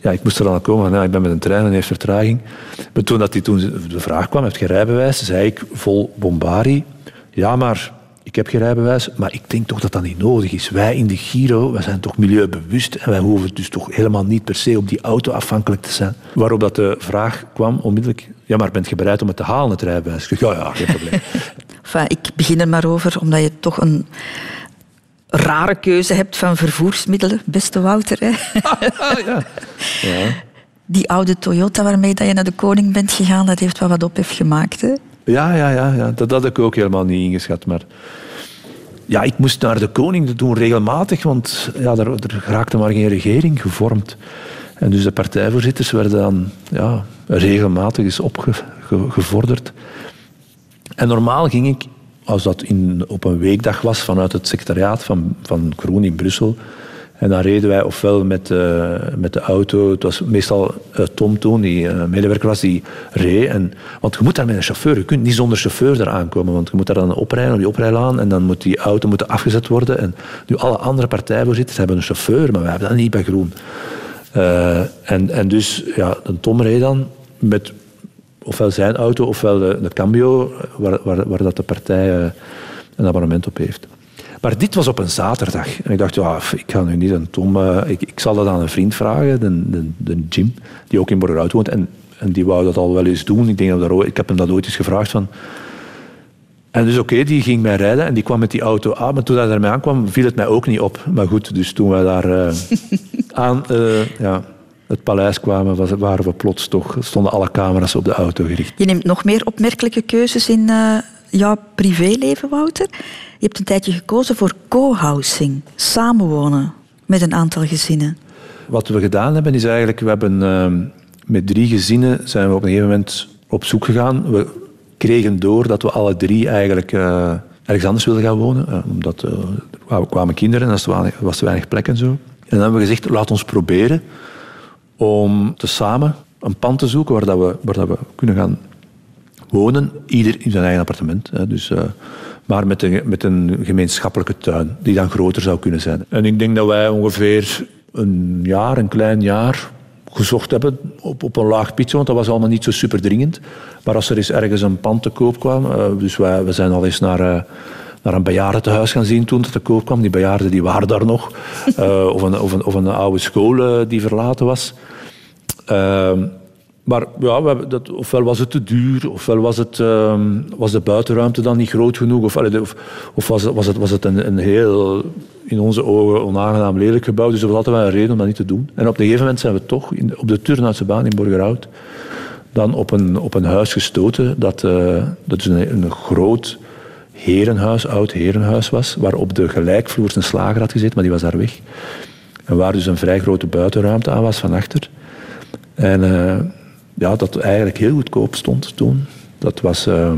ja, ik moest er dan komen. Nou, ik ben met een trein en heeft vertraging. Maar toen dat die toen de vraag kwam, heb je rijbewijs? Zei ik vol bombari. Ja, maar ik heb geen rijbewijs, maar ik denk toch dat dat niet nodig is. Wij in de Giro, wij zijn toch milieubewust en wij hoeven dus toch helemaal niet per se op die auto afhankelijk te zijn. Waarop dat de vraag kwam onmiddellijk, ja, maar bent je bereid om het te halen, het rijbewijs? Ja, ja, geen probleem.
enfin, ik begin er maar over, omdat je toch een rare keuze hebt van vervoersmiddelen, beste Wouter. Hè?
ja. ja.
Die oude Toyota waarmee dat je naar de koning bent gegaan, dat heeft wel wat ophef gemaakt, hè?
Ja, ja, ja, ja. Dat had ik ook helemaal niet ingeschat. Maar ja, ik moest naar de koning dat doen regelmatig, want ja, er, er raakte maar geen regering gevormd. En dus de partijvoorzitters werden dan ja, regelmatig eens opgevorderd. En normaal ging ik, als dat in, op een weekdag was, vanuit het secretariaat van, van Groen in Brussel. En dan reden wij ofwel met, uh, met de auto, het was meestal uh, Tom toen, die uh, medewerker was, die reed. En, want je moet daar met een chauffeur, je kunt niet zonder chauffeur eraan komen, want je moet daar dan oprijden op die oprijlaan en dan moet die auto moet afgezet worden. En nu alle andere partijvoorzitters hebben een chauffeur, maar wij hebben dat niet bij Groen. en, en dus, ja, een Tom reed dan met ofwel zijn auto ofwel de, de Cambio, waar, waar, waar dat de partij een abonnement op heeft. Maar dit was op een zaterdag. En ik dacht, ja, ik ga nu niet een Tom... Uh, ik, ik, zal dat aan een vriend vragen, de, de, Jim, die ook in Borgerhout woont. En, en die wou dat al wel eens doen. Ik, denk dat ik heb hem dat ooit eens gevraagd van... En dus oké, die ging mij rijden en die kwam met die auto aan. Maar toen hij daarmee aankwam, viel het mij ook niet op. Maar goed, dus toen wij daar uh, aan uh, ja, het paleis kwamen, waren we plots toch... stonden alle camera's op de auto gericht.
Je neemt nog meer opmerkelijke keuzes in jouw privéleven, Wouter. Je hebt een tijdje gekozen voor co-housing, samenwonen met een aantal gezinnen.
Wat we gedaan hebben is eigenlijk, we hebben uh, met drie gezinnen zijn we op een gegeven moment op zoek gegaan. We kregen door dat we alle drie eigenlijk uh, ergens anders wilden gaan wonen. Uh, omdat er kwamen kinderen en er was te weinig plek en zo. En dan hebben we gezegd, laat ons proberen om te samen een pand te zoeken waar, dat we, waar we kunnen gaan wonen. Ieder in zijn eigen appartement. Hè. Dus, maar met een, met een gemeenschappelijke tuin, die dan groter zou kunnen zijn. En ik denk dat wij ongeveer een jaar, een klein jaar, gezocht hebben op, op een laag pitje, want dat was allemaal niet zo super dringend. Maar als er eens ergens een pand te koop kwam, uh, dus wij, we zijn al eens naar... Uh, naar een bejaardentehuis gaan zien toen het te koop kwam. Die bejaarden die waren daar nog. Uh, of, een, of, een, of een oude school die verlaten was. Ehm, maar ja, we dat, ofwel was het te duur, ofwel was, het, uh, was de buitenruimte dan niet groot genoeg, of, of, was, was, het, was het een, heel, in onze ogen, onaangenaam lelijk gebouw. Dus er was altijd wel een reden om dat niet te doen. En op een gegeven moment zijn we toch in, op de Turnhoutse baan in Borgerhout dan op een, op een huis gestoten dat, uh, dat is een, een groot herenhuis, oud herenhuis was, waar op de gelijkvloers een slager had gezeten, maar die was daar weg. En waar dus een vrij grote buitenruimte aan was van achter. En... Uh, ja, dat eigenlijk heel goedkoop stond toen. Dat was uh,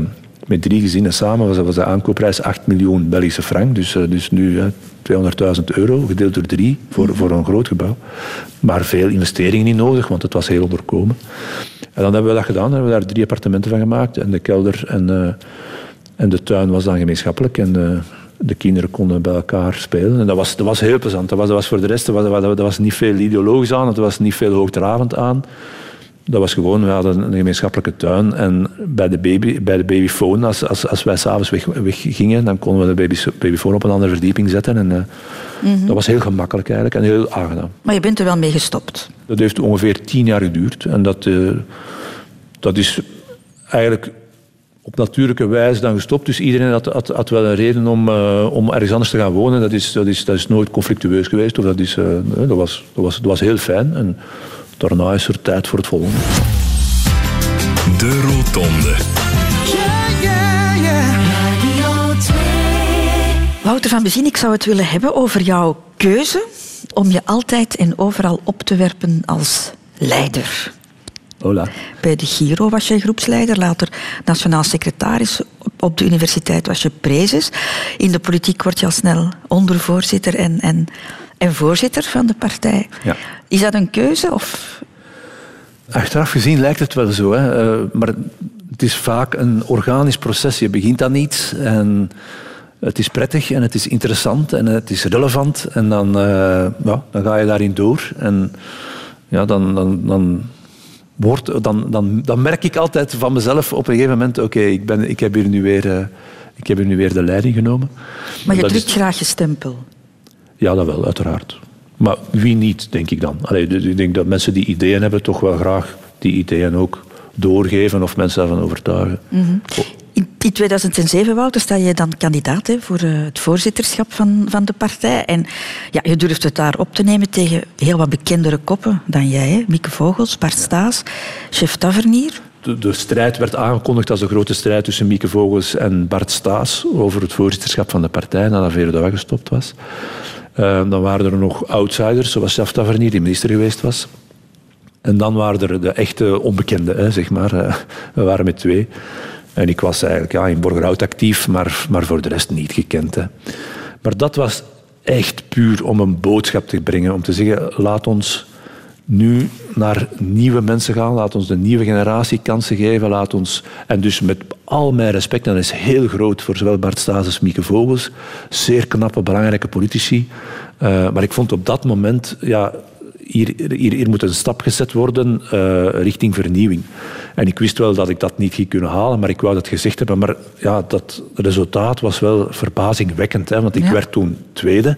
met drie gezinnen samen was, was de aankoopprijs 8 miljoen Belgische frank. Dus, uh, dus nu uh, 200.000 euro, gedeeld door drie voor, voor een groot gebouw. Maar veel investeringen niet nodig, want het was heel onderkomen. En dan hebben we dat gedaan. hebben we daar drie appartementen van gemaakt. En de kelder en, en de tuin was dan gemeenschappelijk. En de kinderen konden bij elkaar spelen. En dat was, dat was heel plezant. Dat was, dat was voor de rest dat was, dat was niet veel ideologisch aan. Er was niet veel hoogdravend aan. Dat was gewoon, we hadden een gemeenschappelijke tuin en bij de, baby, bij de babyfoon, als, als, als wij s'avonds weg, weg gingen, dan konden we de baby, babyfoon op een andere verdieping zetten. En, uh, Dat was heel gemakkelijk eigenlijk en heel aangenaam.
Maar je bent er wel mee gestopt?
Dat heeft ongeveer tien jaar geduurd. En dat, uh, dat is eigenlijk op natuurlijke wijze dan gestopt. Dus iedereen had, had, had wel een reden om, uh, om ergens anders te gaan wonen. Dat is, dat is, dat is nooit conflictueus geweest. Of dat, is, dat, was, dat, was, dat was heel fijn. En, daarna is er tijd voor het volgende.
De Rotonde.
Wouter van Bezien, ik zou het willen hebben over jouw keuze om je altijd en overal op te werpen als leider.
Hola.
Bij de Giro was je groepsleider, later nationaal secretaris. Op de universiteit was je prezes. In de politiek word je al snel ondervoorzitter en, en en voorzitter van de partij. Ja. Is dat een keuze? Of?
Achteraf gezien lijkt het wel zo. Hè. Uh, maar het is vaak een organisch proces. Je begint aan iets en het is prettig en het is interessant en het is relevant. En dan, uh, ja, dan ga je daarin door. En ja, dan, dan, dan, wordt, dan, dan, dan merk ik altijd van mezelf op een gegeven moment... Oké, okay, ik ik, ik heb hier nu weer... Uh, ik heb hier nu weer de leiding genomen.
Maar je drukt is... graag je stempel.
Ja, dat wel, uiteraard. Maar wie niet, denk ik dan. Allee, dus ik denk dat mensen die ideeën hebben, toch wel graag die ideeën ook doorgeven of mensen daarvan overtuigen.
Mm -hmm. In 2007, Wouter, sta je dan kandidaat hè, voor eh, het voorzitterschap van, van de partij. En ja, je durft het daar op te nemen tegen heel wat bekendere koppen dan jij. Hè? Mieke Vogels, Bart Staes, chef Tavernier.
de, de, strijd werd aangekondigd als de grote strijd tussen Mieke Vogels en Bart Staes over het voorzitterschap van de partij nadat Vero de weggestopt was. Uh, dan waren er nog outsiders, zoals Chef Tavernier, die minister geweest was. En dan waren er de echte onbekenden, hè, zeg maar. Uh, we waren met twee. En ik was eigenlijk ja, in Borgerhout actief, maar, maar voor de rest niet gekend. Hè. Maar dat was echt puur om een boodschap te brengen. Om te zeggen, laat ons nu naar nieuwe mensen gaan. Laat ons de nieuwe generatie kansen geven. Laat ons, en dus met al mijn respect, en dat is heel groot voor zowel Bart Staes als Mieke Vogels. Zeer knappe, belangrijke politici. Uh, maar ik vond op dat moment, ja, hier, hier, hier moet een stap gezet worden uh, richting vernieuwing. En ik wist wel dat ik dat niet ging kunnen halen, maar ik wou dat gezegd hebben. Maar ja, dat resultaat was wel verbazingwekkend, hè, want ik ja. werd toen tweede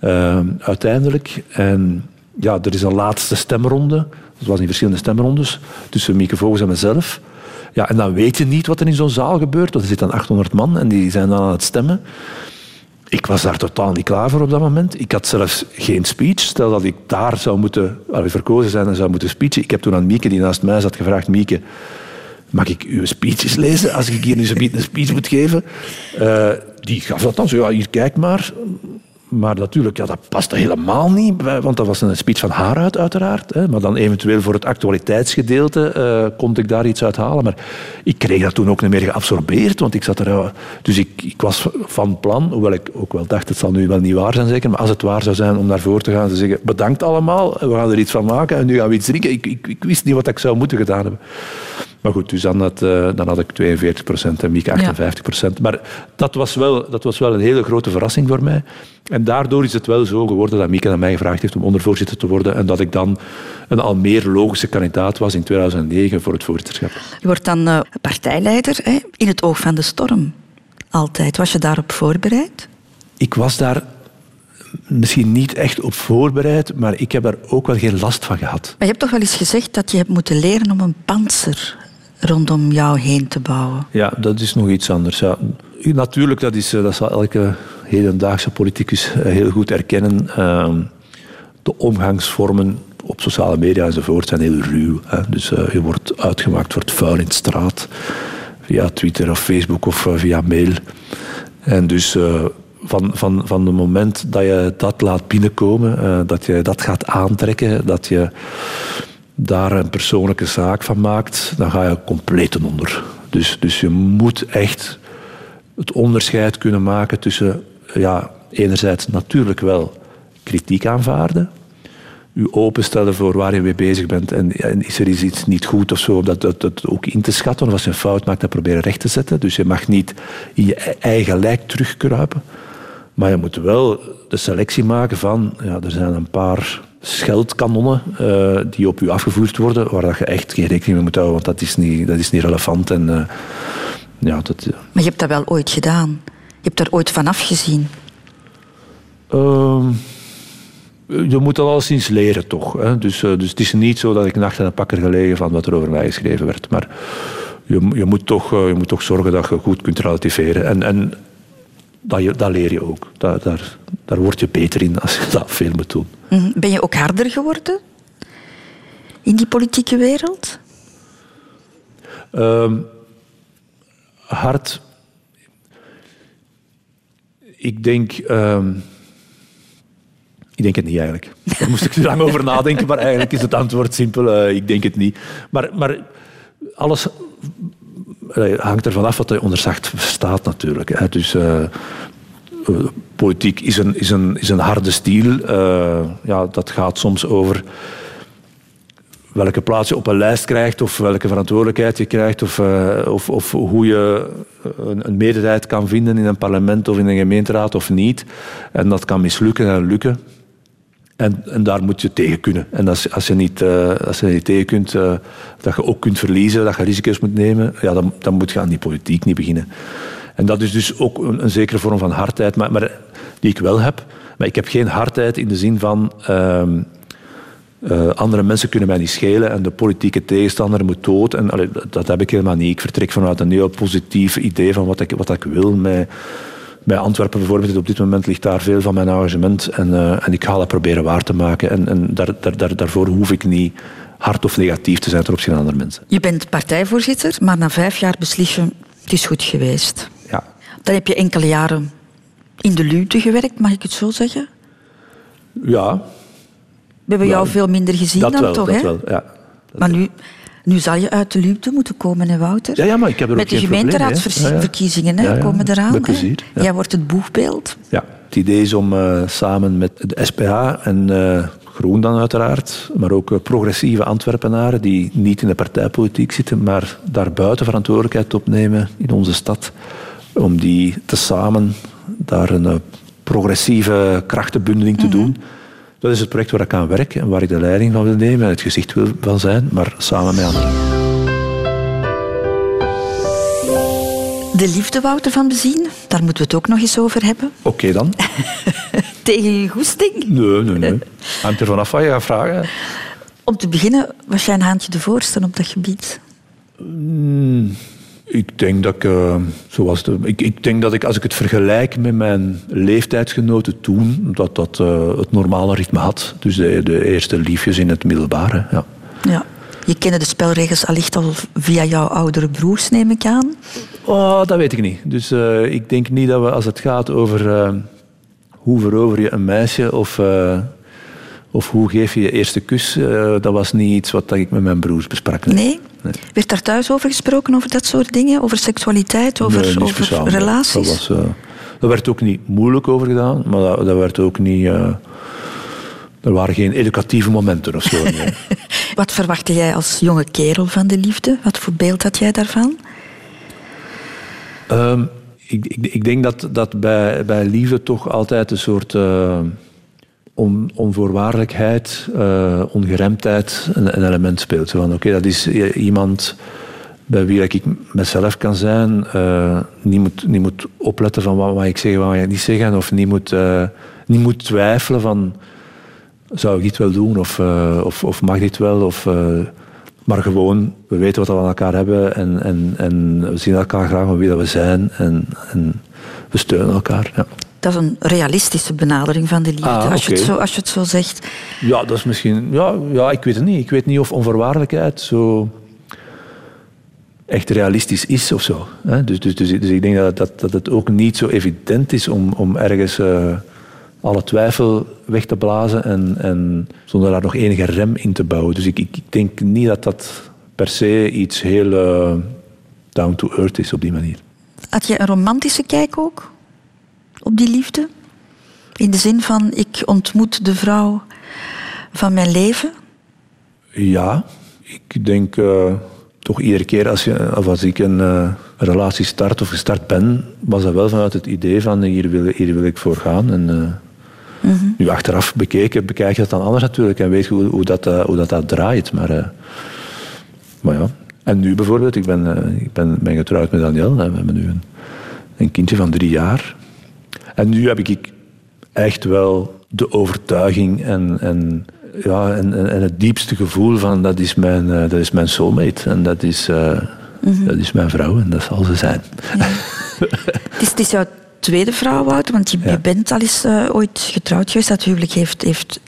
uh, uiteindelijk. En ja, er is een laatste stemronde. Dat was in verschillende stemrondes tussen Mieke Vogels en mezelf. Ja, en dan weet je niet wat er in zo'n zaal gebeurt. Want er zitten 800 man en die zijn dan aan het stemmen. Ik was daar totaal niet klaar voor op dat moment. Ik had zelfs geen speech. Stel dat ik daar zou moeten verkozen zijn en zou moeten speechen. Ik heb toen aan Mieke, die naast mij zat, gevraagd... Mieke, mag ik uw speeches lezen als ik hier nu een speech moet geven? Uh, die gaf dat dan zo. Ja, hier, kijk maar. Maar natuurlijk, ja, dat paste helemaal niet, want dat was een speech van haar uit, uiteraard. Hè. Maar dan eventueel voor het actualiteitsgedeelte uh, kon ik daar iets uit halen. Maar ik kreeg dat toen ook niet meer geabsorbeerd, want ik zat er... Uh, dus ik, ik, was van plan, hoewel ik ook wel dacht, het zal nu wel niet waar zijn zeker, maar als het waar zou zijn om naar voren te gaan te zeggen, bedankt allemaal, we gaan er iets van maken en nu gaan we iets drinken. Ik, ik wist niet wat ik zou moeten gedaan hebben. Maar goed, dus dan had, uh, dan had ik 42 procent en Mieke 58 procent. Ja. Maar dat was, wel, dat was wel een hele grote verrassing voor mij. En daardoor is het wel zo geworden dat Mieke aan mij gevraagd heeft om ondervoorzitter te worden en dat ik dan een al meer logische kandidaat was in 2009 voor het voorzitterschap.
Je wordt dan uh, partijleider hè, in het oog van de storm. Altijd. Was je daarop voorbereid?
Ik was daar misschien niet echt op voorbereid, maar ik heb daar ook wel geen last van gehad.
Maar je hebt toch wel eens gezegd dat je hebt moeten leren om een panzer rondom jou heen te bouwen.
Ja, dat is nog iets anders. Ja. Natuurlijk, dat, is, dat zal elke hedendaagse politicus heel goed erkennen. Uh, de omgangsvormen op sociale media enzovoort zijn heel ruw. Dus uh, je wordt uitgemaakt voor het vuil in de straat. Via Twitter of Facebook of via mail. En dus van, van, van het moment dat je dat laat binnenkomen, dat je dat gaat aantrekken, dat je daar een persoonlijke zaak van maakt, dan ga je compleet onder. Dus, dus je moet echt het onderscheid kunnen maken tussen, ja, enerzijds natuurlijk wel kritiek aanvaarden, u openstellen voor waar je mee bezig bent en, en is er iets niet goed of zo, dat, dat, dat ook in te schatten. Of als je een fout maakt, dat proberen recht te zetten. Dus je mag niet in je eigen lijk terugkruipen. Maar je moet wel de selectie maken van, ja, er zijn een paar scheldkanonnen uh, die op u afgevoerd worden, waar dat je echt geen rekening mee moet houden, want dat is niet, dat is niet relevant. En, uh, ja, dat.
Maar je hebt dat wel ooit gedaan? Je hebt er ooit vanaf gezien?
Ehm, je moet dat alleszins leren, toch. Hè? Dus, dus het is niet zo dat ik nacht in een pakker gelegen van wat er over mij geschreven werd. Maar je, je, moet, toch, je moet toch zorgen dat je goed kunt relativeren. En, en dat, je, dat leer je ook. Dat, daar, daar word je beter in als je dat veel moet doen.
Mhm. Ben je ook harder geworden in die politieke wereld?
Um, hard. Ik denk. Um, ik denk het niet eigenlijk. Daar moest ik lang over nadenken, maar eigenlijk is het antwoord simpel. Uh, ik denk het niet. Maar, maar alles hangt ervan af wat je onder verstaat natuurlijk. Hè. Dus uh, politiek is een, is een, is een harde stiel. Uh, ja, dat gaat soms over welke plaats je op een lijst krijgt of welke verantwoordelijkheid je krijgt of, of, of hoe je een, een, meerderheid kan vinden in een parlement of in een gemeenteraad of niet. En dat kan mislukken en lukken. En, en, daar moet je tegen kunnen. En als, als, je, niet, uh, als je niet tegen kunt, uh, dat je ook kunt verliezen, dat je risico's moet nemen, ja, dan, dan moet je aan die politiek niet beginnen. En dat is dus ook een, een zekere vorm van hardheid, maar, maar, die ik wel heb. Maar ik heb geen hardheid in de zin van... Uh, andere mensen kunnen mij niet schelen en de politieke tegenstander moet dood. En, dat heb ik helemaal niet. Ik vertrek vanuit een heel positief idee van wat ik, wat ik wil. Bij Antwerpen bijvoorbeeld, op dit moment ligt daar veel van mijn engagement. En, uh, en ik ga dat proberen waar te maken. En, en daar, daar, daar, daarvoor hoef ik niet hard of negatief te zijn ten opzichte van andere mensen.
Je bent partijvoorzitter, maar na vijf jaar beslis je, het is goed geweest.
Ja.
Dan heb je enkele jaren in de luwte gewerkt, mag ik het zo zeggen?
Ja,
We hebben jou
Ja,
veel minder gezien dan
wel,
toch,
dat
hè?
wel, ja.
Maar nu, nu zal je uit de luwte moeten komen, hè, Wouter?
Ja, ja, maar ik heb er
Met
ook
de gemeenteraadsverkiezingen
Ja, ja.
komen eraan.
Plezier, ja.
Jij wordt het boegbeeld.
Ja, het idee is om eh, samen met de SPA en eh, Groen dan uiteraard, maar ook eh, progressieve Antwerpenaren die niet in de partijpolitiek zitten, maar daarbuiten verantwoordelijkheid opnemen in onze stad, om die te samen daar een progressieve krachtenbundeling te doen. Dat is het project waar ik aan werk en waar ik de leiding van wil nemen en het gezicht wil van zijn, maar samen met anderen.
De liefde, Wouter van Bezien, daar moeten we het ook nog eens over hebben.
Oké dan.
Tegen je goesting.
Nee, nee, nee. Hangt er vanaf wat je gaat vragen.
Om te beginnen was jij een haantje de voorste op dat gebied.
Ik denk dat ik, eh, zoals de, ik, ik denk dat ik, als ik het vergelijk met mijn leeftijdsgenoten toen, dat dat eh, het normale ritme had. Dus de, de eerste liefjes in het middelbare. Ja.
Ja. Je kende de spelregels allicht al via jouw oudere broers, neem ik aan.
Oh, dat weet ik niet. Dus eh, ik denk niet dat we, als het gaat over hoe verover je een meisje of, of hoe geef je je eerste kus, dat was niet iets wat ik met mijn broers besprak.
Nee? Werd daar thuis over gesproken, over dat soort dingen? Over seksualiteit, over,
Nee,
over
speciaal,
relaties?
Dat, was, eh, daar werd ook niet moeilijk over gedaan, maar dat, dat werd ook niet... eh, er waren geen educatieve momenten of zo. nee.
Wat verwachtte jij als jonge kerel van de liefde? Wat voor beeld had jij daarvan?
Ehm, ik, ik, ik denk dat, dat bij, bij liefde toch altijd een soort eh, on, onvoorwaardelijkheid, eh, ongeremdheid een, element speelt. Van, oké, dat is iemand bij wie ik mezelf kan zijn, eh, niet, moet, niet moet opletten van wat, wat ik zeg en wat ik niet zeg, of niet moet, eh, niet moet twijfelen van zou ik dit wel doen of, eh, of, of mag dit wel? Of, eh, maar gewoon, we weten wat we aan elkaar hebben en, en, en we zien elkaar graag van wie dat we zijn en, en we steunen elkaar. Ja.
Dat is een realistische benadering van de liefde,
Ah,
als, je het zo, als je het zo zegt.
ja, dat is misschien... Ja, ja, ik weet het niet. Ik weet niet of onvoorwaardelijkheid zo echt realistisch is of zo. Dus, dus, dus, dus ik denk dat, dat, dat het ook niet zo evident is om, om ergens eh, alle twijfel weg te blazen en, en zonder daar nog enige rem in te bouwen. Dus ik, ik, ik denk niet dat dat per se iets heel eh, down to earth is op die manier.
Had je een romantische kijk ook op die liefde? In de zin van, ik ontmoet de vrouw van mijn leven?
Ja, ik denk eh, toch iedere keer als, je, of als ik een, eh, een relatie start of gestart ben, was dat wel vanuit het idee van eh, hier wil, hier wil ik voor gaan. En, eh, Nu achteraf bekeken, bekijk je dat dan anders natuurlijk en weet je hoe, hoe, dat, hoe dat, dat draait. Maar, maar ja. En nu bijvoorbeeld, ik ben, ik ben, ben getrouwd met Daniel we hebben nu een, een kindje van drie jaar. En nu heb ik echt wel de overtuiging en, en, ja, en, het diepste gevoel van dat is mijn, eh, dat is mijn soulmate. En dat is, eh, dat is mijn vrouw en dat zal ze zijn.
Het is, het is jouw tweede vrouw, Wouter, want je, bent al eens eh, ooit getrouwd geweest. Dat huwelijk heeft, heeft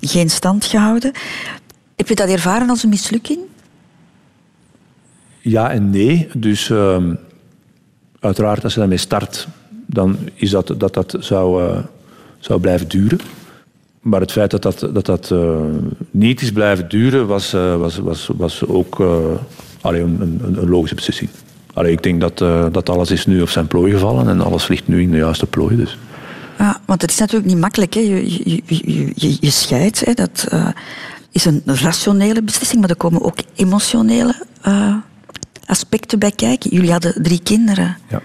geen stand gehouden. Heb je dat ervaren als een mislukking?
Ja en nee. Dus ehm, uiteraard, als je daarmee start, dan is dat dat, dat zou, eh, zou blijven duren. Maar het feit dat dat, dat, dat eh, niet is blijven duren, was, eh, was, was, was ook allee, een, een, een logische beslissing. Allee, ik denk dat, dat alles is nu op zijn plooi gevallen en alles ligt nu in de juiste plooi. Dus.
Ja, want het is natuurlijk niet makkelijk. Hè. Je, je, je, je, je scheidt. Hè. Dat is een rationele beslissing, maar er komen ook emotionele aspecten bij kijken. Jullie hadden drie kinderen.
Ja.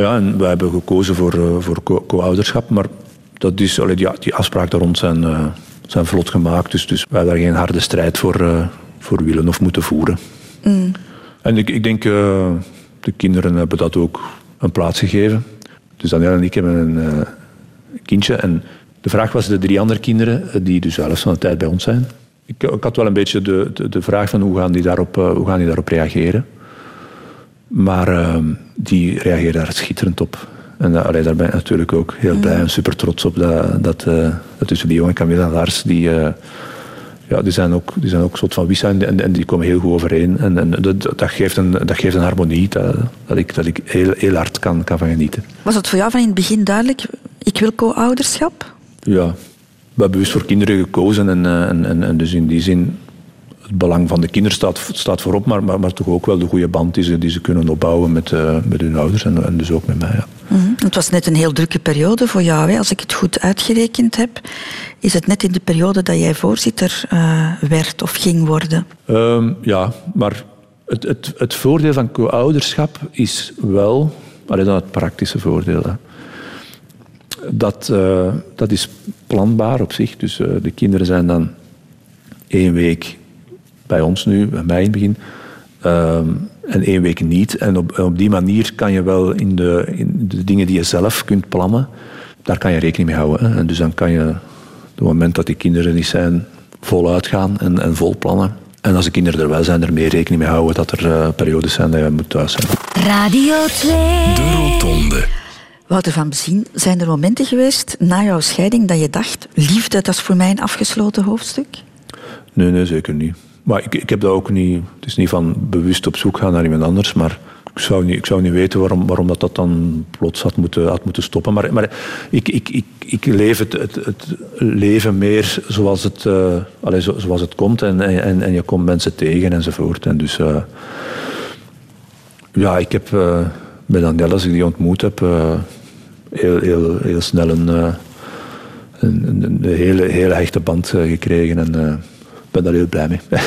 Ja, en wij hebben gekozen voor, eh, voor co- co-ouderschap, maar dat is, allee, die, die afspraken daar rond zijn, eh, zijn vlot gemaakt. Dus, dus wij hebben daar geen harde strijd voor, eh, voor willen of moeten voeren. En ik, ik denk, de kinderen hebben dat ook een plaats gegeven. Dus Daniel en ik hebben een kindje. En de vraag was de drie andere kinderen, die dus helft van de tijd bij ons zijn. Ik, ik had wel een beetje de, de, de vraag van hoe gaan die daarop, hoe gaan die daarop reageren. Maar eh, die reageerden daar schitterend op. En allee, daar ben ik natuurlijk ook heel blij en super trots op dat, dat, eh, dat tussen die jonge Camilla en Lars, die, eh, ja, die zijn ook, die zijn ook soort van wissa en, en, die komen heel goed overeen. En, en dat, dat, geeft een, dat geeft een harmonie dat, dat ik, dat ik heel, heel hard kan, kan van genieten.
Was het voor jou van in het begin duidelijk, ik wil co-ouderschap?
Ja, we hebben bewust voor kinderen gekozen en, en, en, en dus in die zin het belang van de kinderen staat, staat voorop, maar, maar, maar toch ook wel de goede band die ze, die ze kunnen opbouwen met, uh, met hun ouders en, en dus ook met mij. Ja.
Mm -hmm. Het was net een heel drukke periode voor jou. Hè? Als ik het goed uitgerekend heb, is het net in de periode dat jij voorzitter uh, werd of ging worden?
Um, ja, maar het, het, het voordeel van co-ouderschap is wel, alleen dan het praktische voordeel. Hè. Dat, uh, dat is planbaar op zich. Dus de kinderen zijn dan één week bij ons nu, bij mij in het begin. Um, en één week niet. En op, op die manier kan je wel in de, in de dingen die je zelf kunt plannen, daar kan je rekening mee houden. Hè. En dus dan kan je, op het moment dat die kinderen niet zijn, voluit gaan en, en vol plannen. En als de kinderen er wel zijn, er meer rekening mee houden dat er uh, periodes zijn dat je moet thuis zijn.
Radio 2.
De Rotonde.
Wouter van Bezien, zijn er momenten geweest na jouw scheiding dat je dacht, liefde, dat is voor mij een afgesloten hoofdstuk?
Nee, nee, zeker niet. Maar ik, ik heb dat ook niet. Het is niet van bewust op zoek gaan naar iemand anders. Maar ik zou niet, ik zou niet weten waarom, waarom dat, dat dan plots had moeten, had moeten stoppen. Maar, maar ik, ik, ik, ik leef het, het, leven meer zoals het, uh, allez, zoals het komt. En, en, en je komt mensen tegen enzovoort. En dus uh, ja, ik heb uh, met Danielle, als ik die ontmoet heb, heel, heel, heel snel een, een, hele, hele hechte band gekregen. En, ben daar heel blij mee.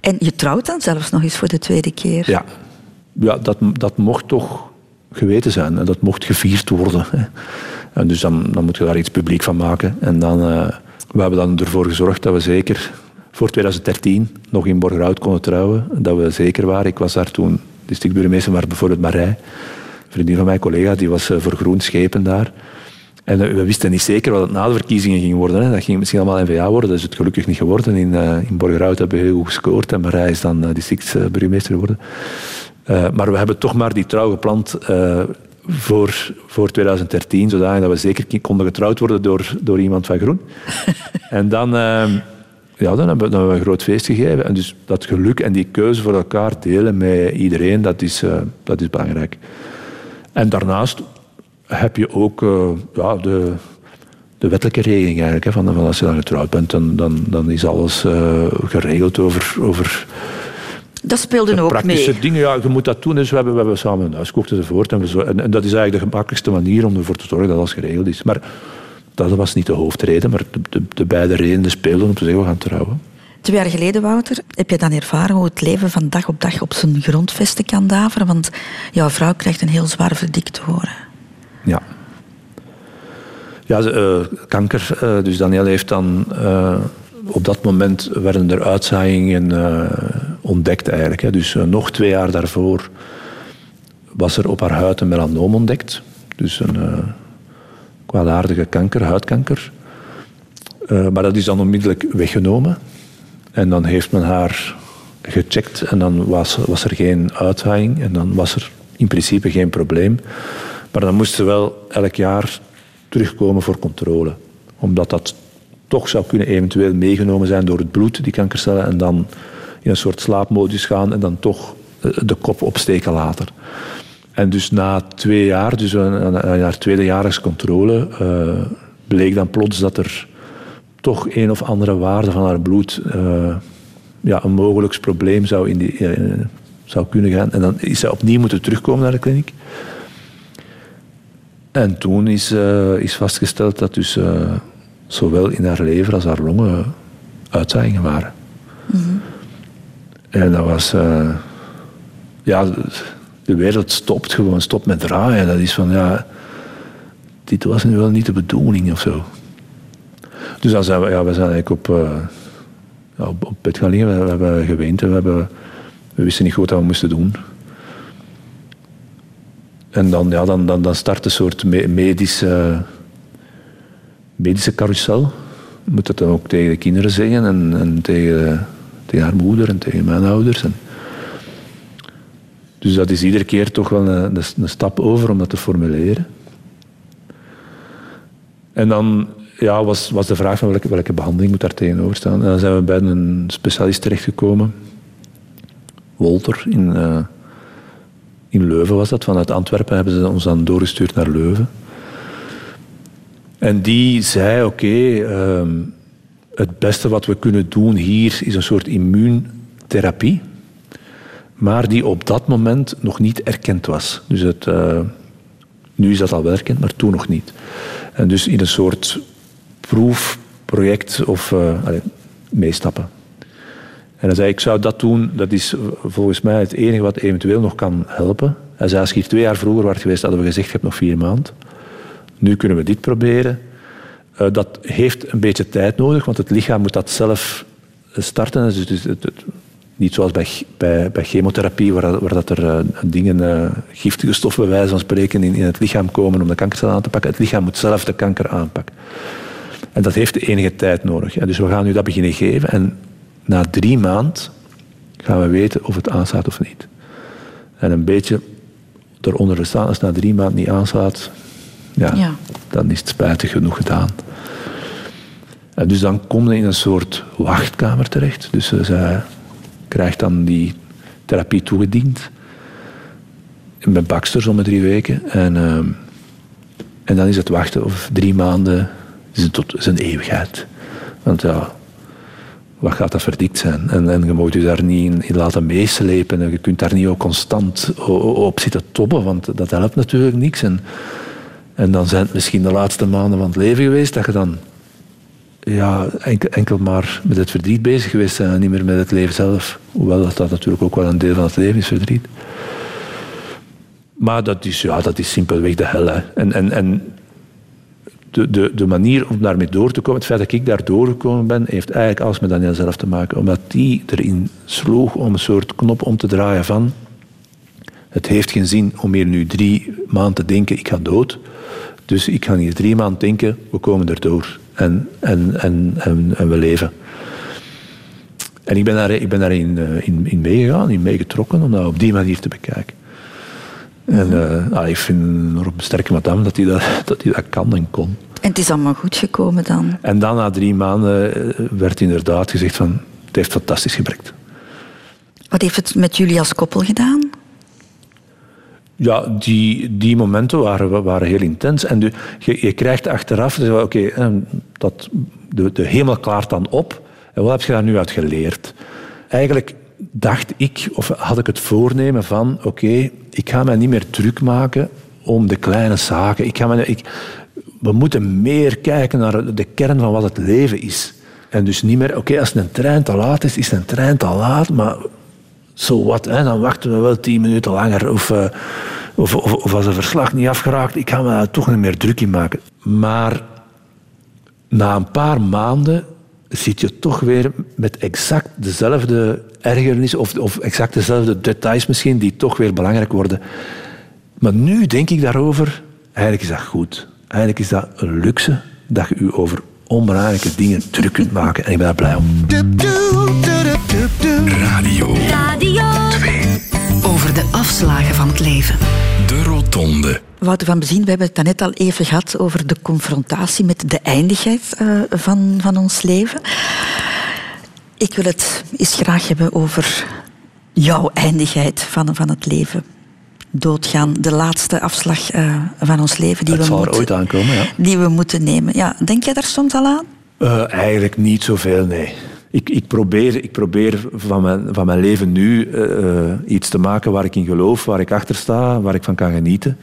en je trouwt dan zelfs nog eens voor de tweede keer?
Ja, ja dat, dat mocht toch geweten zijn. En dat mocht gevierd worden. En dus dan, dan moet je daar iets publiek van maken. En dan, uh, we hebben dan ervoor gezorgd dat we zeker voor 2013 nog in Borgerhout konden trouwen. Dat we zeker waren. Ik was daar toen districtburgemeester, maar bijvoorbeeld Marij. Een vriendin van mijn collega, die was voor groen schepen daar. En we wisten niet zeker wat het na de verkiezingen ging worden. Hè. Dat ging misschien allemaal NVA worden. Dat is het gelukkig niet geworden. In, uh, in Borgerhout hebben we heel goed gescoord. En Marij is dan uh, districtsburgemeester geworden. Uh, maar we hebben toch maar die trouw gepland voor, voor 2013. Zodat we zeker konden getrouwd worden door, door iemand van Groen. en dan, ja, dan, hebben we, dan hebben we een groot feest gegeven. En dus dat geluk en die keuze voor elkaar delen met iedereen, dat is, dat is belangrijk. En daarnaast heb je ook uh, ja, de, de wettelijke regeling eigenlijk. Hè, van, van als je dan getrouwd bent, dan, dan, dan is alles uh, geregeld over, over
dat speelde ook
praktische mee. dingen. Ja, je moet dat doen. Dus we hebben, we hebben samen een huis gekocht enzovoort. En, we en, en, dat is eigenlijk de gemakkelijkste manier om ervoor te zorgen dat alles geregeld is. Maar dat was niet de hoofdreden, maar de, de, de beide redenen speelden om te zeggen, we gaan trouwen.
Twee jaar geleden, Wouter, heb je dan ervaren hoe het leven van dag op dag op zijn grondvesten kan daveren? Want jouw vrouw krijgt een heel zwaar verdikt te horen.
Ja. Ja, uh, kanker. Uh, dus Daniel heeft dan... Uh, op dat moment werden er uitzaaiingen ontdekt eigenlijk. Hè. Dus nog twee jaar daarvoor was er op haar huid een melanoom ontdekt. Dus een kwaadaardige kanker, huidkanker. maar dat is dan onmiddellijk weggenomen. En dan heeft men haar gecheckt en dan was, was er geen uitzaaiing. En dan was er in principe geen probleem. Maar dan moesten ze wel elk jaar terugkomen voor controle. Omdat dat toch zou kunnen eventueel meegenomen zijn door het bloed, die kankercellen, en dan in een soort slaapmodus gaan en dan toch eh, de kop opsteken later. En dus na twee jaar, dus na haar tweedejaars controle, uh, bleek dan plots dat er toch een of andere waarde van haar bloed uh, ja, een mogelijk probleem zou, in die, zou kunnen gaan. En dan is zij opnieuw moeten terugkomen naar de kliniek. En toen is, uh, is vastgesteld dat dus uh, zowel in haar lever als haar longen uitzaaiingen waren. Mm -hmm. En dat was... Uh, ja, de wereld stopt gewoon, stopt met draaien. Dat is van, ja... Dit was nu wel niet de bedoeling of zo. Dus dan zijn we, ja, we zijn eigenlijk op, op, op bed gaan liggen. We, we hebben geweend we, hebben, we wisten niet goed wat we moesten doen. En dan, ja, dan, dan, dan start een soort medische, medische carousel. Moet dat dan ook tegen de kinderen zeggen en, en tegen, tegen haar moeder en tegen mijn ouders. En dus dat is iedere keer toch wel een, een, stap over om dat te formuleren. En dan ja, was, was de vraag van welke, welke behandeling moet daar tegenover staan. En dan zijn we bij een specialist terechtgekomen. Wolter in, uh, in Leuven was dat. Vanuit Antwerpen hebben ze ons dan doorgestuurd naar Leuven. En die zei, oké, ehm, het beste wat we kunnen doen hier is een soort immuuntherapie. Maar die op dat moment nog niet erkend was. Dus het, uh, nu is dat al wel erkend, maar toen nog niet. En dus in een soort proefproject of allez, meestappen. En hij zei, ik zou dat doen, dat is volgens mij het enige wat eventueel nog kan helpen. Hij zei, als je hier twee jaar vroeger was geweest, hadden we gezegd, je hebt nog vier maanden. Nu kunnen we dit proberen. Uh, dat heeft een beetje tijd nodig, want het lichaam moet dat zelf starten. Dus het, het, niet zoals bij, bij, chemotherapie, waar, waar dat er uh, dingen, uh, giftige stoffen bij wijze van spreken, in, in het lichaam komen om de kankercel aan te pakken. Het lichaam moet zelf de kanker aanpakken. En dat heeft enige tijd nodig. Ja, dus we gaan nu dat beginnen geven. En na drie maanden gaan we weten of het aanslaat of niet. En een beetje eronder verstaan, als het na drie maanden niet aanslaat, ja, ja. dan is het spijtig genoeg gedaan. En dus dan kom je in een soort wachtkamer terecht. Dus uh, zij krijgt dan die therapie toegediend. Met Baxter om de drie weken. En, uh, en dan is het wachten of drie maanden is het tot zijn eeuwigheid. Want ja, wat gaat dat verdikt zijn? En, en je moet je daar niet in, laten meeslepen. En je kunt daar niet ook constant op zitten tobben, want dat helpt natuurlijk niks. En, en dan zijn het misschien de laatste maanden van het leven geweest dat je dan ja, enkel, enkel maar met het verdriet bezig geweest zijn en niet meer met het leven zelf. Hoewel dat, dat natuurlijk ook wel een deel van het leven is, verdriet. Maar dat is, ja, dat is simpelweg de hel. Hè. En, en, en de, de, de manier om daarmee door te komen, het feit dat ik daar doorgekomen ben, heeft eigenlijk alles met Daniel zelf te maken. Omdat die erin sloeg om een soort knop om te draaien van het heeft geen zin om hier nu drie maanden te denken, ik ga dood. Dus ik ga hier drie maanden denken, we komen erdoor. En, en, en, en, en we leven. En ik ben, daar, ik ben daarin in, in meegegaan, in meegetrokken, om dat op die manier te bekijken. En uh, ik vind een sterke madame dat hij dat, dat hij dat kan en kon.
En het is allemaal goed gekomen dan?
En dan na drie maanden werd inderdaad gezegd van, het heeft fantastisch gebrekt.
Wat heeft het met jullie als koppel gedaan?
Ja, die, die momenten waren, waren heel intens. En de, je, je krijgt achteraf, oké, okay, dat de, de hemel klaart dan op. En wat heb je daar nu uit geleerd? Eigenlijk dacht ik, of had ik het voornemen van, oké, ik ga mij niet meer druk maken om de kleine zaken. Ik ga mij, ik, we moeten meer kijken naar de kern van wat het leven is. En dus niet meer, oké, als een trein te laat is, is een trein te laat, maar zo wat, hè, dan wachten we wel tien minuten langer. Of, uh, of, of, of, als een verslag niet afgeraakt, ik ga me daar toch niet meer druk in maken. Maar na een paar maanden zit je toch weer met exact dezelfde ergernis of, of exact dezelfde details misschien die toch weer belangrijk worden. Maar nu denk ik daarover, eigenlijk is dat goed. Eigenlijk is dat een luxe dat je je over onbelangrijke dingen druk kunt maken. En ik ben daar blij om.
Radio.
Radio 2. Over de afslagen van het leven.
De Rotonde.
Wouter van Bezien, we hebben het net al even gehad over de confrontatie met de eindigheid uh, van, van ons leven. Ik wil het eens graag hebben over jouw eindigheid van, van het leven. Doodgaan, de laatste afslag uh, van ons leven die we,
zal
moeten,
er ooit aankomen, ja.
die we moeten nemen. Ja, denk jij daar soms al aan?
Uh, eigenlijk niet zoveel, nee. Ik, ik, probeer, ik probeer van mijn, van mijn leven nu uh, iets te maken waar ik in geloof, waar ik achter sta, waar ik van kan genieten.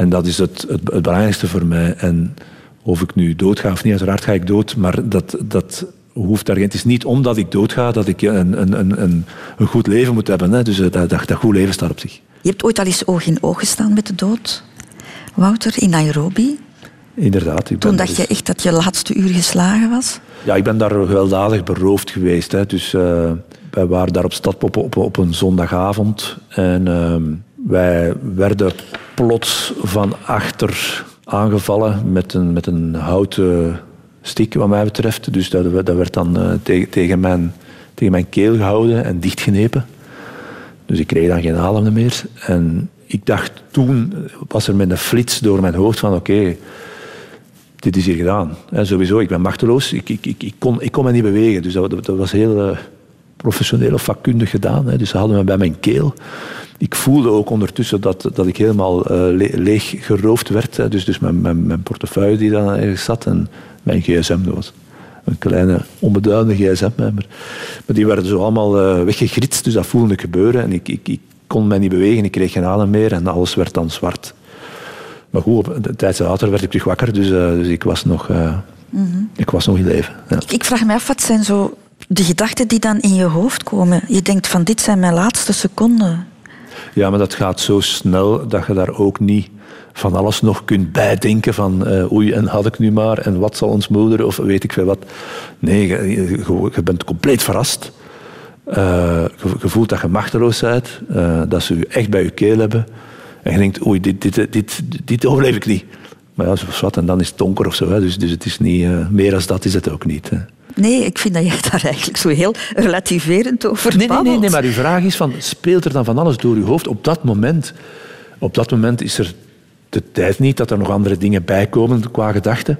En dat is het, het, het belangrijkste voor mij. En of ik nu doodga of niet, uiteraard ga ik dood, maar dat, dat hoeft daar Het is niet omdat ik doodga dat ik een, een, een, een goed leven moet hebben. Hè. Dus dat, dat, dat goed leven staat op zich.
Je hebt ooit al eens oog in oog gestaan met de dood, Wouter, in Nairobi.
Inderdaad.
Toen dacht je echt dat je laatste uur geslagen was?
Ja, ik ben daar gewelddadig beroofd geweest. Hè. Dus uh, wij waren daar op Stadpop op, op een zondagavond. En uh, wij werden plots van achter aangevallen met een, met een houten stick, wat mij betreft. Dus dat, werd dan uh, tegen, mijn, tegen mijn keel gehouden en dichtgenepen. Dus ik kreeg dan geen adem meer. En ik dacht toen, was er met een flits door mijn hoofd van oké, dit is hier gedaan. Hè, sowieso, ik ben machteloos. Ik, ik, ik, kon, ik kon me niet bewegen. Dus dat, was heel uh, professioneel of vakkundig gedaan. Hè. Dus ze hadden me bij mijn keel. Ik voelde ook ondertussen dat, dat ik helemaal uh, le leeg geroofd werd. Hè. Dus, dus mijn, mijn, mijn portefeuille die dan ergens zat en mijn gsm. Was een kleine, onbeduidende gsm. Hè. Maar, maar die werden zo allemaal uh, weggegritst. Dus dat voelde ik gebeuren. En ik, ik, ik kon mij niet bewegen. Ik kreeg geen adem meer en alles werd dan zwart. Maar goed, een tijd later werd ik terug wakker, dus, uh, dus ik, was nog, mm -hmm. ik was nog in leven. Ja.
Ik, ik, vraag me af, wat zijn zo de gedachten die dan in je hoofd komen? Je denkt van, dit zijn mijn laatste seconden.
Ja, maar dat gaat zo snel dat je daar ook niet van alles nog kunt bijdenken van uh, oei, en had ik nu maar, en wat zal ons moeder, of weet ik veel wat. Nee, je, bent compleet verrast. je, je, voelt dat je machteloos bent, dat ze je echt bij je keel hebben. En je denkt, oei, dit, dit, dit, dit overleef ik niet. Maar ja, zoals wat, en dan is het donker of zo. Hè. Dus, dus het is niet, meer dan dat is het ook niet. Hè.
Nee, ik vind dat jij daar eigenlijk zo heel relativerend over
nee, nee, nee, nee, maar uw vraag is van, speelt er dan van alles door uw hoofd op dat moment? Op dat moment is er de tijd niet dat er nog andere dingen bijkomen qua gedachten.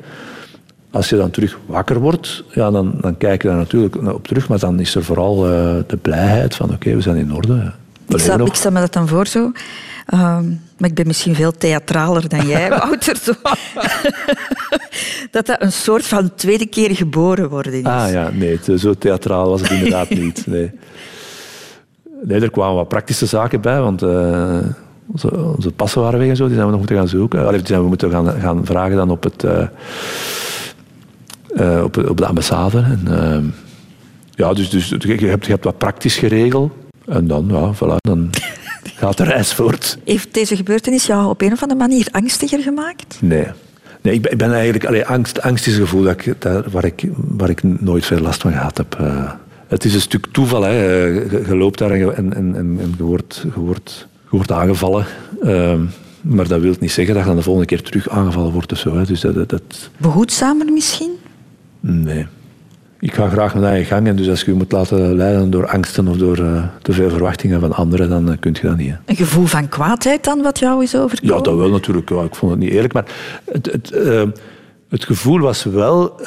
Als je dan terug wakker wordt, ja, dan, dan kijk je daar natuurlijk op terug. Maar dan is er vooral uh, de blijheid van, oké, okay, we zijn in orde.
Ik stel, ik stel me dat dan voor zo. Um, maar ik ben misschien veel theatraler dan jij, Wouter. Dat dat een soort van tweede keer geboren worden is.
Ah ja, nee, zo theatraal was het inderdaad niet. Nee. nee, er kwamen wat praktische zaken bij, want uh, onze, onze, passen waren weg en zo, die zijn we nog moeten gaan zoeken. Allee, die zijn we moeten gaan, gaan vragen dan op, het, uh, uh, op, op, de ambassade. En, ehm, ja, dus, dus je, hebt, je hebt wat praktisch geregeld. En dan, ja, voilà, dan gaat de reis voort.
Heeft deze gebeurtenis jou op een of andere manier angstiger gemaakt?
Nee. Nee, ik ben, ik ben eigenlijk... Allee, angst, angst is een gevoel dat ik, dat, waar, ik, waar ik nooit veel last van gehad heb. Uh, het is een stuk toeval. Hè. Je, je loopt daar en, je, en, en, en je, wordt, je, wordt, je wordt aangevallen. Uh, maar dat wil niet zeggen dat je dan de volgende keer terug aangevallen wordt of zo. Hè. Dus dat, dat, dat...
Behoedzamer misschien?
Nee ik ga graag mijn eigen gang. En dus als je je moet laten leiden door angsten of door uh, te veel verwachtingen van anderen, dan uh, kun je dat niet. Hè.
Een gevoel van kwaadheid dan, wat jou is overkomen?
Ja, dat wel natuurlijk. Ja, ik vond het niet eerlijk. Maar het, het, uh, het gevoel was wel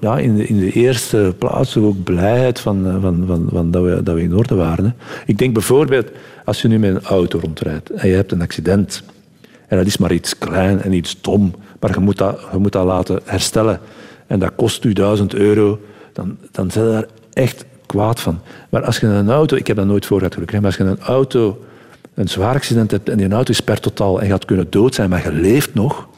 ja, in, de, in de eerste plaats ook blijheid van, van, van, van dat, we, dat we in orde waren. Hè. Ik denk bijvoorbeeld, als je nu met een auto rondrijdt en je hebt een accident, en dat is maar iets klein en iets dom, maar je moet dat, je moet dat laten herstellen. En dat kost u duizend euro dan, dan zijn daar echt kwaad van. Maar als je een auto, ik heb dat nooit voor gehad gelukkig, maar als je een auto, een zwaar accident hebt en die auto is per totaal en had kunnen dood zijn, maar je leeft nog,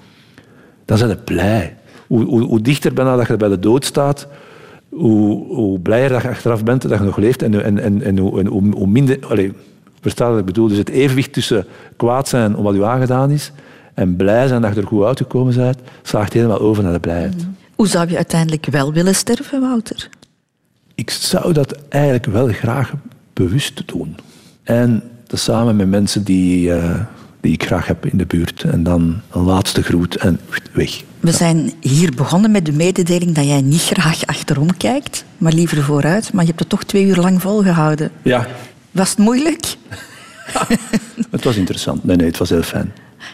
dan zijn je blij. Hoe, hoe, hoe dichter dat je bij de dood staat, hoe, hoe blijer dat je achteraf bent dat je nog leeft en, en, en, en hoe, minder... Allez, versta wat ik bedoel? Dus het evenwicht tussen kwaad zijn om wat u aangedaan is en blij zijn dat je er goed uitgekomen bent, slaagt helemaal over naar de blijheid. Mm.
Hoe zou je uiteindelijk wel willen sterven, Wouter?
Ik zou dat eigenlijk wel graag bewust doen. En samen met mensen die, uh, die ik graag heb in de buurt. En dan een laatste groet en weg.
We ja. zijn hier begonnen met de mededeling dat jij niet graag achterom kijkt, maar liever vooruit. Maar je hebt het toch twee uur lang volgehouden.
Ja.
Was het moeilijk?
het was interessant. Nee, nee, het was heel fijn.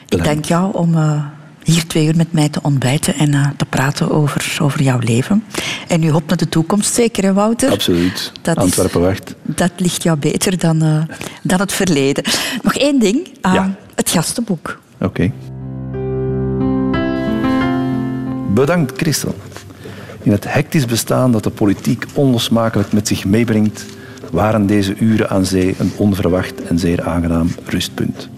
Ik dank jou om... Uh, hier twee uur met mij te ontbijten en uh, te praten over, over jouw leven. En u hoopt naar de toekomst, zeker, hè, Wouter?
Absoluut. Dat Antwerpen wacht.
Dat ligt jou beter dan, uh, dan het verleden. Nog één ding. Uh, ja. Het gastenboek.
Oké. Okay. Bedankt, Christel. In het hectisch bestaan dat de politiek onlosmakelijk met zich meebrengt, waren deze uren aan zee een onverwacht en zeer aangenaam rustpunt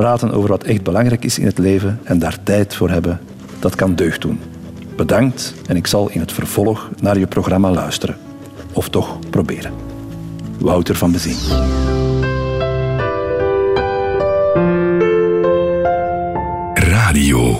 praten over wat echt belangrijk is in het leven en daar tijd voor hebben, dat kan deugd doen. Bedankt en ik zal in het vervolg naar je programma luisteren. Of toch proberen. Wouter van Bezien.
Radio.